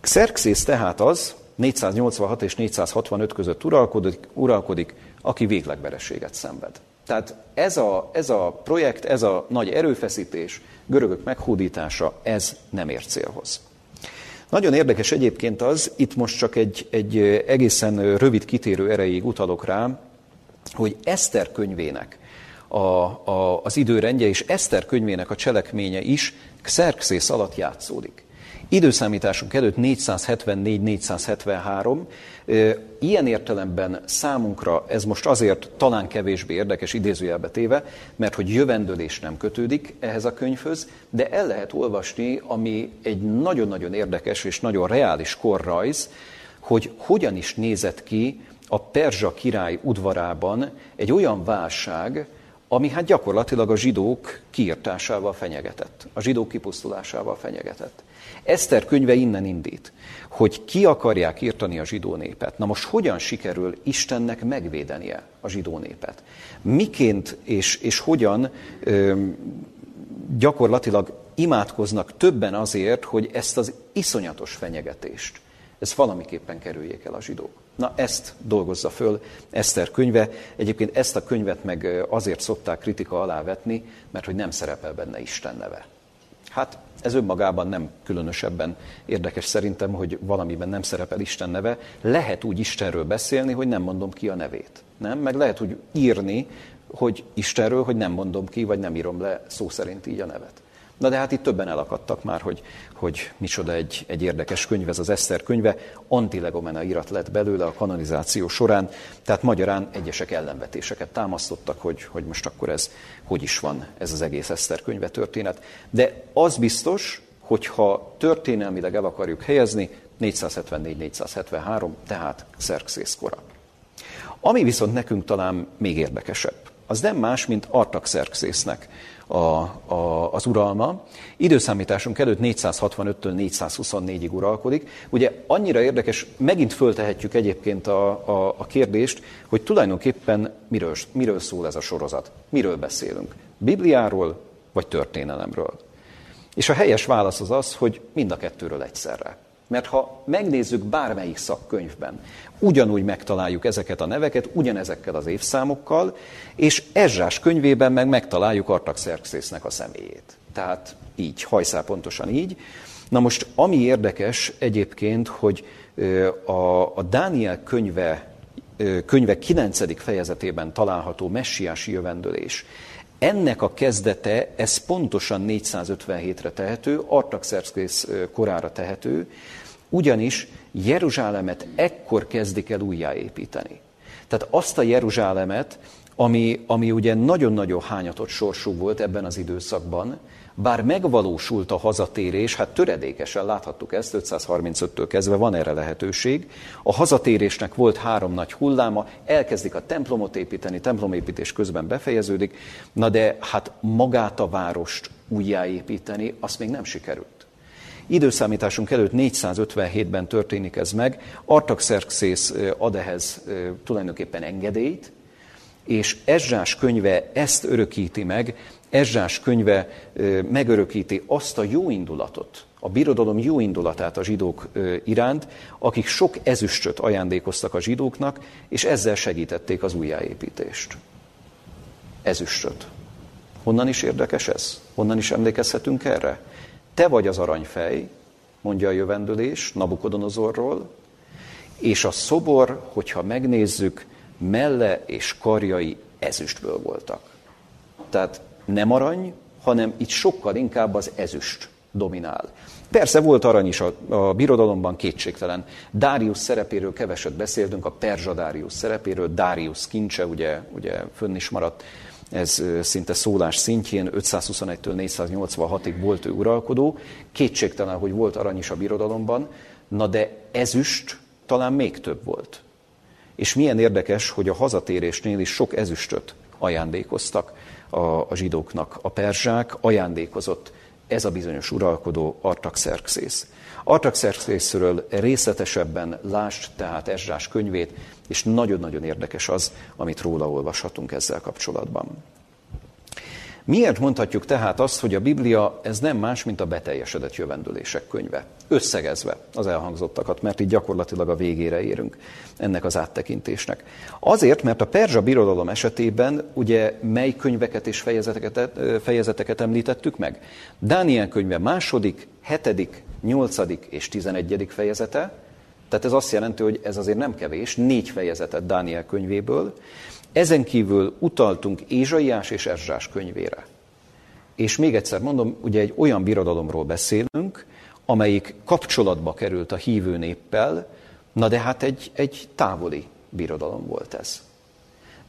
Xerxész tehát az, 486 és 465 között uralkodik, uralkodik aki véglegverességet szenved. Tehát ez a, ez a projekt, ez a nagy erőfeszítés, görögök meghódítása, ez nem ér célhoz. Nagyon érdekes egyébként az, itt most csak egy, egy egészen rövid kitérő erejéig utalok rá, hogy Eszter könyvének a, a, az időrendje és Eszter könyvének a cselekménye is Xerxész alatt játszódik. Időszámításunk előtt 474-473. Ilyen értelemben számunkra ez most azért talán kevésbé érdekes idézőjelbe téve, mert hogy jövendőlés nem kötődik ehhez a könyvhöz, de el lehet olvasni, ami egy nagyon-nagyon érdekes és nagyon reális korrajz, hogy hogyan is nézett ki a Perzsa király udvarában egy olyan válság, ami hát gyakorlatilag a zsidók kiirtásával fenyegetett, a zsidók kipusztulásával fenyegetett. Eszter könyve innen indít, hogy ki akarják írtani a zsidó népet. Na most hogyan sikerül Istennek megvédenie a zsidó népet? Miként és, és hogyan ö, gyakorlatilag imádkoznak többen azért, hogy ezt az iszonyatos fenyegetést, ezt valamiképpen kerüljék el a zsidók. Na ezt dolgozza föl Eszter könyve. Egyébként ezt a könyvet meg azért szokták kritika alá vetni, mert hogy nem szerepel benne Isten neve. Hát ez önmagában nem különösebben érdekes szerintem, hogy valamiben nem szerepel Isten neve. Lehet úgy Istenről beszélni, hogy nem mondom ki a nevét. Nem? Meg lehet úgy írni, hogy Istenről, hogy nem mondom ki, vagy nem írom le szó szerint így a nevet. Na de hát itt többen elakadtak már, hogy, hogy micsoda egy, egy érdekes könyv, ez az Eszter könyve. Antilegomena irat lett belőle a kanonizáció során, tehát magyarán egyesek ellenvetéseket támasztottak, hogy, hogy most akkor ez hogy is van, ez az egész Eszter könyve történet. De az biztos, hogyha történelmileg el akarjuk helyezni, 474-473, tehát Szerkszész kora. Ami viszont nekünk talán még érdekesebb, az nem más, mint Artaxerxésznek a, a, az uralma. Időszámításunk előtt 465-től 424-ig uralkodik. Ugye annyira érdekes, megint föltehetjük egyébként a, a, a kérdést, hogy tulajdonképpen miről, miről szól ez a sorozat, miről beszélünk. Bibliáról vagy történelemről. És a helyes válasz az az, hogy mind a kettőről egyszerre. Mert ha megnézzük bármelyik szakkönyvben, ugyanúgy megtaláljuk ezeket a neveket, ugyanezekkel az évszámokkal, és Ezsás könyvében meg megtaláljuk Artaxerxésznek a személyét. Tehát így, hajszál pontosan így. Na most, ami érdekes egyébként, hogy a, a Dániel könyve, könyve 9. fejezetében található messiási jövendőlés, ennek a kezdete, ez pontosan 457-re tehető, Artaxerxész korára tehető, ugyanis Jeruzsálemet ekkor kezdik el újjáépíteni. Tehát azt a Jeruzsálemet, ami, ami ugye nagyon-nagyon hányatott sorsú volt ebben az időszakban, bár megvalósult a hazatérés, hát töredékesen láthattuk ezt, 535-től kezdve van erre lehetőség. A hazatérésnek volt három nagy hulláma, elkezdik a templomot építeni, templomépítés közben befejeződik, na de hát magát a várost újjáépíteni, azt még nem sikerült. Időszámításunk előtt 457-ben történik ez meg. Artaxerxész ad ehhez tulajdonképpen engedélyt, és Ezsás könyve ezt örökíti meg, Ezsás könyve megörökíti azt a jó indulatot, a birodalom jó indulatát a zsidók iránt, akik sok ezüstöt ajándékoztak a zsidóknak, és ezzel segítették az újjáépítést. Ezüstöt. Honnan is érdekes ez? Honnan is emlékezhetünk erre? Te vagy az aranyfej, mondja a jövendőlés Nabukodonozorról, és a szobor, hogyha megnézzük, melle és karjai ezüstből voltak. Tehát nem arany, hanem itt sokkal inkább az ezüst dominál. Persze volt arany is a, a birodalomban, kétségtelen. Darius szerepéről keveset beszéltünk, a Perzsa Darius szerepéről, Darius kincse, ugye, ugye fönn is maradt ez szinte szólás szintjén, 521-től 486-ig volt ő uralkodó. Kétségtelen, hogy volt arany is a birodalomban, na de ezüst talán még több volt. És milyen érdekes, hogy a hazatérésnél is sok ezüstöt ajándékoztak a, a zsidóknak. A perzsák ajándékozott ez a bizonyos uralkodó Artaxerxész. Artaxerxészről részletesebben lást tehát Ezsás könyvét, és nagyon-nagyon érdekes az, amit róla olvashatunk ezzel kapcsolatban. Miért mondhatjuk tehát azt, hogy a Biblia ez nem más, mint a beteljesedett jövendőlések könyve? Összegezve az elhangzottakat, mert így gyakorlatilag a végére érünk ennek az áttekintésnek. Azért, mert a Perzsa birodalom esetében ugye mely könyveket és fejezeteket, fejezeteket említettük meg? Dániel könyve második, hetedik, nyolcadik és tizenegyedik fejezete, tehát ez azt jelenti, hogy ez azért nem kevés, négy fejezetet Dániel könyvéből, ezen kívül utaltunk Ézsaiás és Erzsás könyvére. És még egyszer mondom, ugye egy olyan birodalomról beszélünk, amelyik kapcsolatba került a hívő néppel, na de hát egy, egy távoli birodalom volt ez.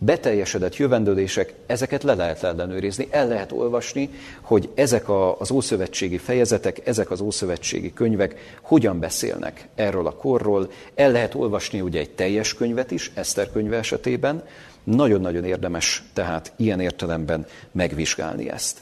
Beteljesedett jövendőlések, ezeket le lehet ellenőrizni, el lehet olvasni, hogy ezek a, az ószövetségi fejezetek, ezek az ószövetségi könyvek hogyan beszélnek erről a korról. El lehet olvasni ugye egy teljes könyvet is, Eszter könyve esetében, nagyon-nagyon érdemes tehát ilyen értelemben megvizsgálni ezt.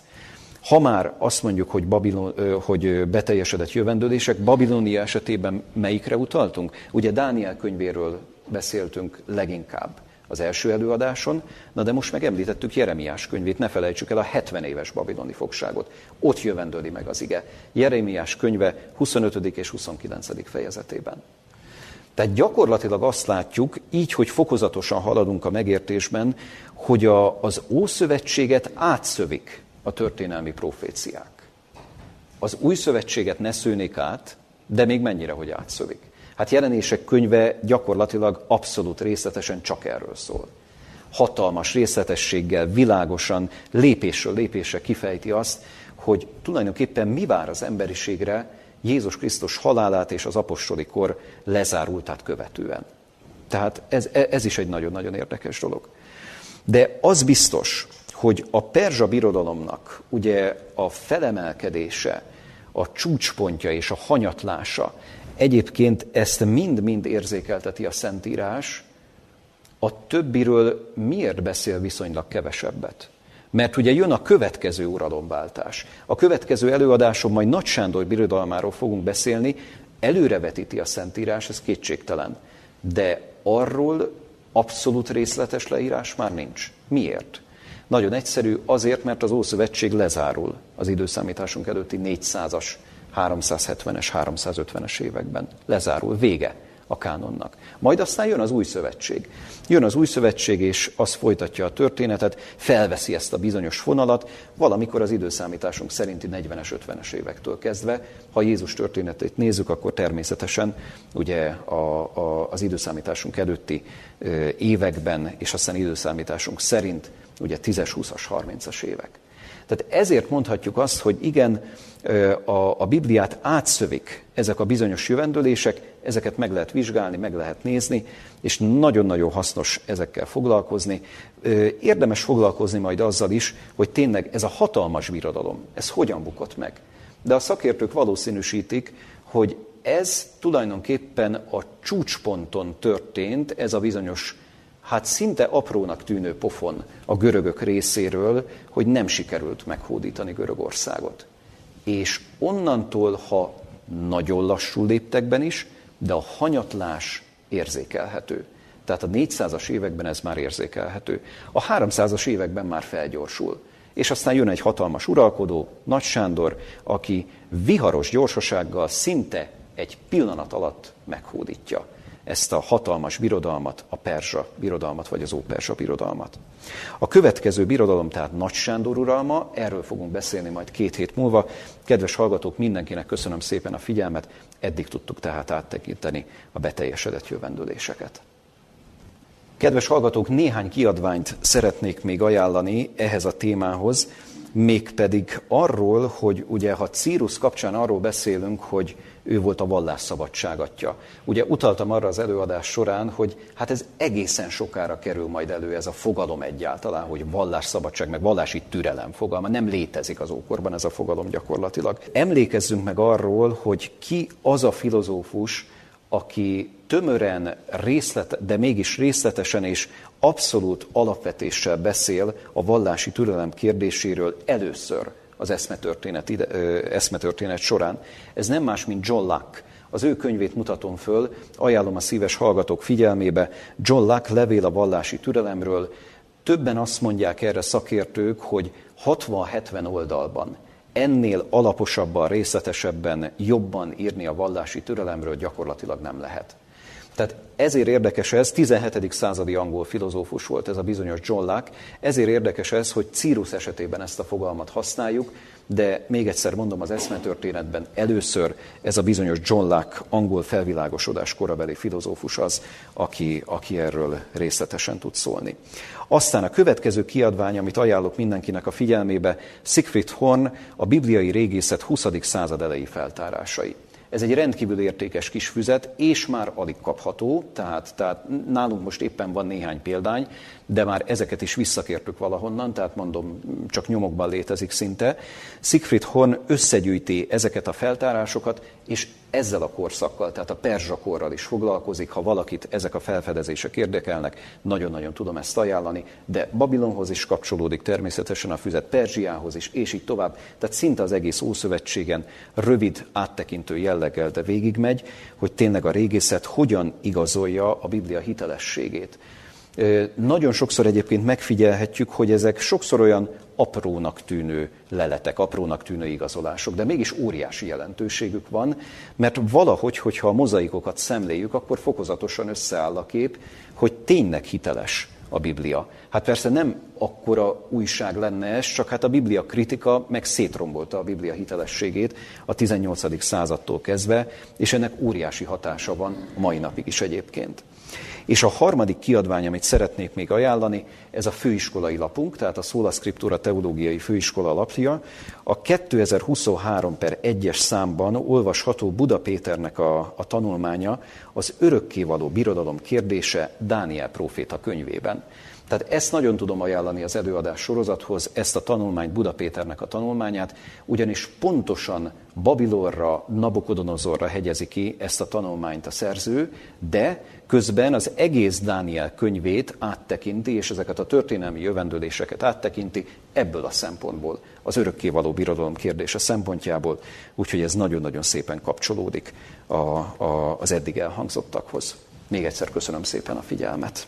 Ha már azt mondjuk, hogy, Babilon, hogy beteljesedett jövendőlések, Babilónia esetében melyikre utaltunk? Ugye Dániel könyvéről beszéltünk leginkább az első előadáson, na de most megemlítettük Jeremiás könyvét, ne felejtsük el a 70 éves babiloni fogságot. Ott jövendőli meg az ige. Jeremiás könyve 25. és 29. fejezetében. Tehát gyakorlatilag azt látjuk, így, hogy fokozatosan haladunk a megértésben, hogy a, az Ószövetséget átszövik a történelmi proféciák. az új szövetséget ne szőnék át, de még mennyire, hogy átszövik. Hát jelenések könyve gyakorlatilag abszolút részletesen csak erről szól. Hatalmas részletességgel, világosan, lépésről lépésre kifejti azt, hogy tulajdonképpen mi vár az emberiségre Jézus Krisztus halálát és az apostoli kor lezárultát követően. Tehát ez, ez is egy nagyon-nagyon érdekes dolog. De az biztos, hogy a perzsa birodalomnak ugye a felemelkedése, a csúcspontja és a hanyatlása, egyébként ezt mind-mind érzékelteti a Szentírás, a többiről miért beszél viszonylag kevesebbet? Mert ugye jön a következő uralomváltás. A következő előadáson majd Nagy Sándor birodalmáról fogunk beszélni, előrevetíti a Szentírás, ez kétségtelen. De arról abszolút részletes leírás már nincs. Miért? Nagyon egyszerű, azért, mert az Ószövetség lezárul az időszámításunk előtti 400-as, 370-es, 350-es években. Lezárul, vége a kánonnak. Majd aztán jön az új szövetség. Jön az új szövetség, és az folytatja a történetet, felveszi ezt a bizonyos fonalat, valamikor az időszámításunk szerinti 40-es, 50-es évektől kezdve. Ha Jézus történetét nézzük, akkor természetesen ugye a, a, az időszámításunk előtti években, és aztán időszámításunk szerint ugye 10-es, 20-as, 30-as évek. Tehát ezért mondhatjuk azt, hogy igen, a, a Bibliát átszövik ezek a bizonyos jövendőlések, ezeket meg lehet vizsgálni, meg lehet nézni, és nagyon-nagyon hasznos ezekkel foglalkozni. Érdemes foglalkozni majd azzal is, hogy tényleg ez a hatalmas birodalom, ez hogyan bukott meg. De a szakértők valószínűsítik, hogy ez tulajdonképpen a csúcsponton történt, ez a bizonyos hát szinte aprónak tűnő pofon a görögök részéről, hogy nem sikerült meghódítani Görögországot. És onnantól, ha nagyon lassú léptekben is, de a hanyatlás érzékelhető. Tehát a 400-as években ez már érzékelhető. A 300-as években már felgyorsul. És aztán jön egy hatalmas uralkodó, Nagy Sándor, aki viharos gyorsasággal szinte egy pillanat alatt meghódítja ezt a hatalmas birodalmat, a perzsa birodalmat, vagy az óperzsa birodalmat. A következő birodalom tehát Nagy Sándor uralma, erről fogunk beszélni majd két hét múlva. Kedves hallgatók, mindenkinek köszönöm szépen a figyelmet, eddig tudtuk tehát áttekinteni a beteljesedett jövendőléseket. Kedves hallgatók, néhány kiadványt szeretnék még ajánlani ehhez a témához, mégpedig arról, hogy ugye ha Círus kapcsán arról beszélünk, hogy ő volt a vallásszabadság atya. Ugye utaltam arra az előadás során, hogy hát ez egészen sokára kerül majd elő ez a fogalom egyáltalán, hogy vallásszabadság, meg vallási türelem fogalma. Nem létezik az ókorban ez a fogalom gyakorlatilag. Emlékezzünk meg arról, hogy ki az a filozófus, aki tömören, részlet, de mégis részletesen és abszolút alapvetéssel beszél a vallási türelem kérdéséről először az eszmetörténet, ide, eszmetörténet során. Ez nem más, mint John Locke. Az ő könyvét mutatom föl, ajánlom a szíves hallgatók figyelmébe. John Locke levél a vallási türelemről. Többen azt mondják erre szakértők, hogy 60-70 oldalban ennél alaposabban, részletesebben, jobban írni a vallási türelemről gyakorlatilag nem lehet. Tehát ezért érdekes ez, 17. századi angol filozófus volt ez a bizonyos John Locke, ezért érdekes ez, hogy Círus esetében ezt a fogalmat használjuk, de még egyszer mondom, az eszmetörténetben először ez a bizonyos John Locke angol felvilágosodás korabeli filozófus az, aki, aki erről részletesen tud szólni. Aztán a következő kiadvány, amit ajánlok mindenkinek a figyelmébe, Siegfried Horn, a bibliai régészet 20. század elejé feltárásai. Ez egy rendkívül értékes kis füzet, és már alig kapható, tehát, tehát nálunk most éppen van néhány példány, de már ezeket is visszakértük valahonnan, tehát mondom, csak nyomokban létezik szinte. Siegfried Horn összegyűjti ezeket a feltárásokat, és ezzel a korszakkal, tehát a perzsa korral is foglalkozik, ha valakit ezek a felfedezések érdekelnek, nagyon-nagyon tudom ezt ajánlani, de Babilonhoz is kapcsolódik természetesen a füzet, Perzsiához is, és így tovább. Tehát szinte az egész Ószövetségen rövid, áttekintő jelleggel, de végigmegy, hogy tényleg a régészet hogyan igazolja a Biblia hitelességét. Nagyon sokszor egyébként megfigyelhetjük, hogy ezek sokszor olyan aprónak tűnő leletek, aprónak tűnő igazolások, de mégis óriási jelentőségük van, mert valahogy, hogyha a mozaikokat szemléljük, akkor fokozatosan összeáll a kép, hogy tényleg hiteles a Biblia. Hát persze nem akkora újság lenne ez, csak hát a Biblia kritika meg szétrombolta a Biblia hitelességét a 18. századtól kezdve, és ennek óriási hatása van mai napig is egyébként. És a harmadik kiadvány, amit szeretnék még ajánlani, ez a főiskolai lapunk, tehát a Sola Scriptura Teológiai Főiskola lapja. A 2023 per 1-es számban olvasható Buda Péternek a, a tanulmánya az örökkévaló birodalom kérdése Dániel próféta könyvében. Tehát ezt nagyon tudom ajánlani az előadás sorozathoz, ezt a tanulmányt, Buda Péternek a tanulmányát, ugyanis pontosan Babilorra, Nabukodonozorra hegyezi ki ezt a tanulmányt a szerző, de közben az egész Dániel könyvét áttekinti, és ezeket a történelmi jövendőléseket áttekinti ebből a szempontból, az örökkévaló birodalom kérdése szempontjából, úgyhogy ez nagyon-nagyon szépen kapcsolódik a, a, az eddig elhangzottakhoz. Még egyszer köszönöm szépen a figyelmet.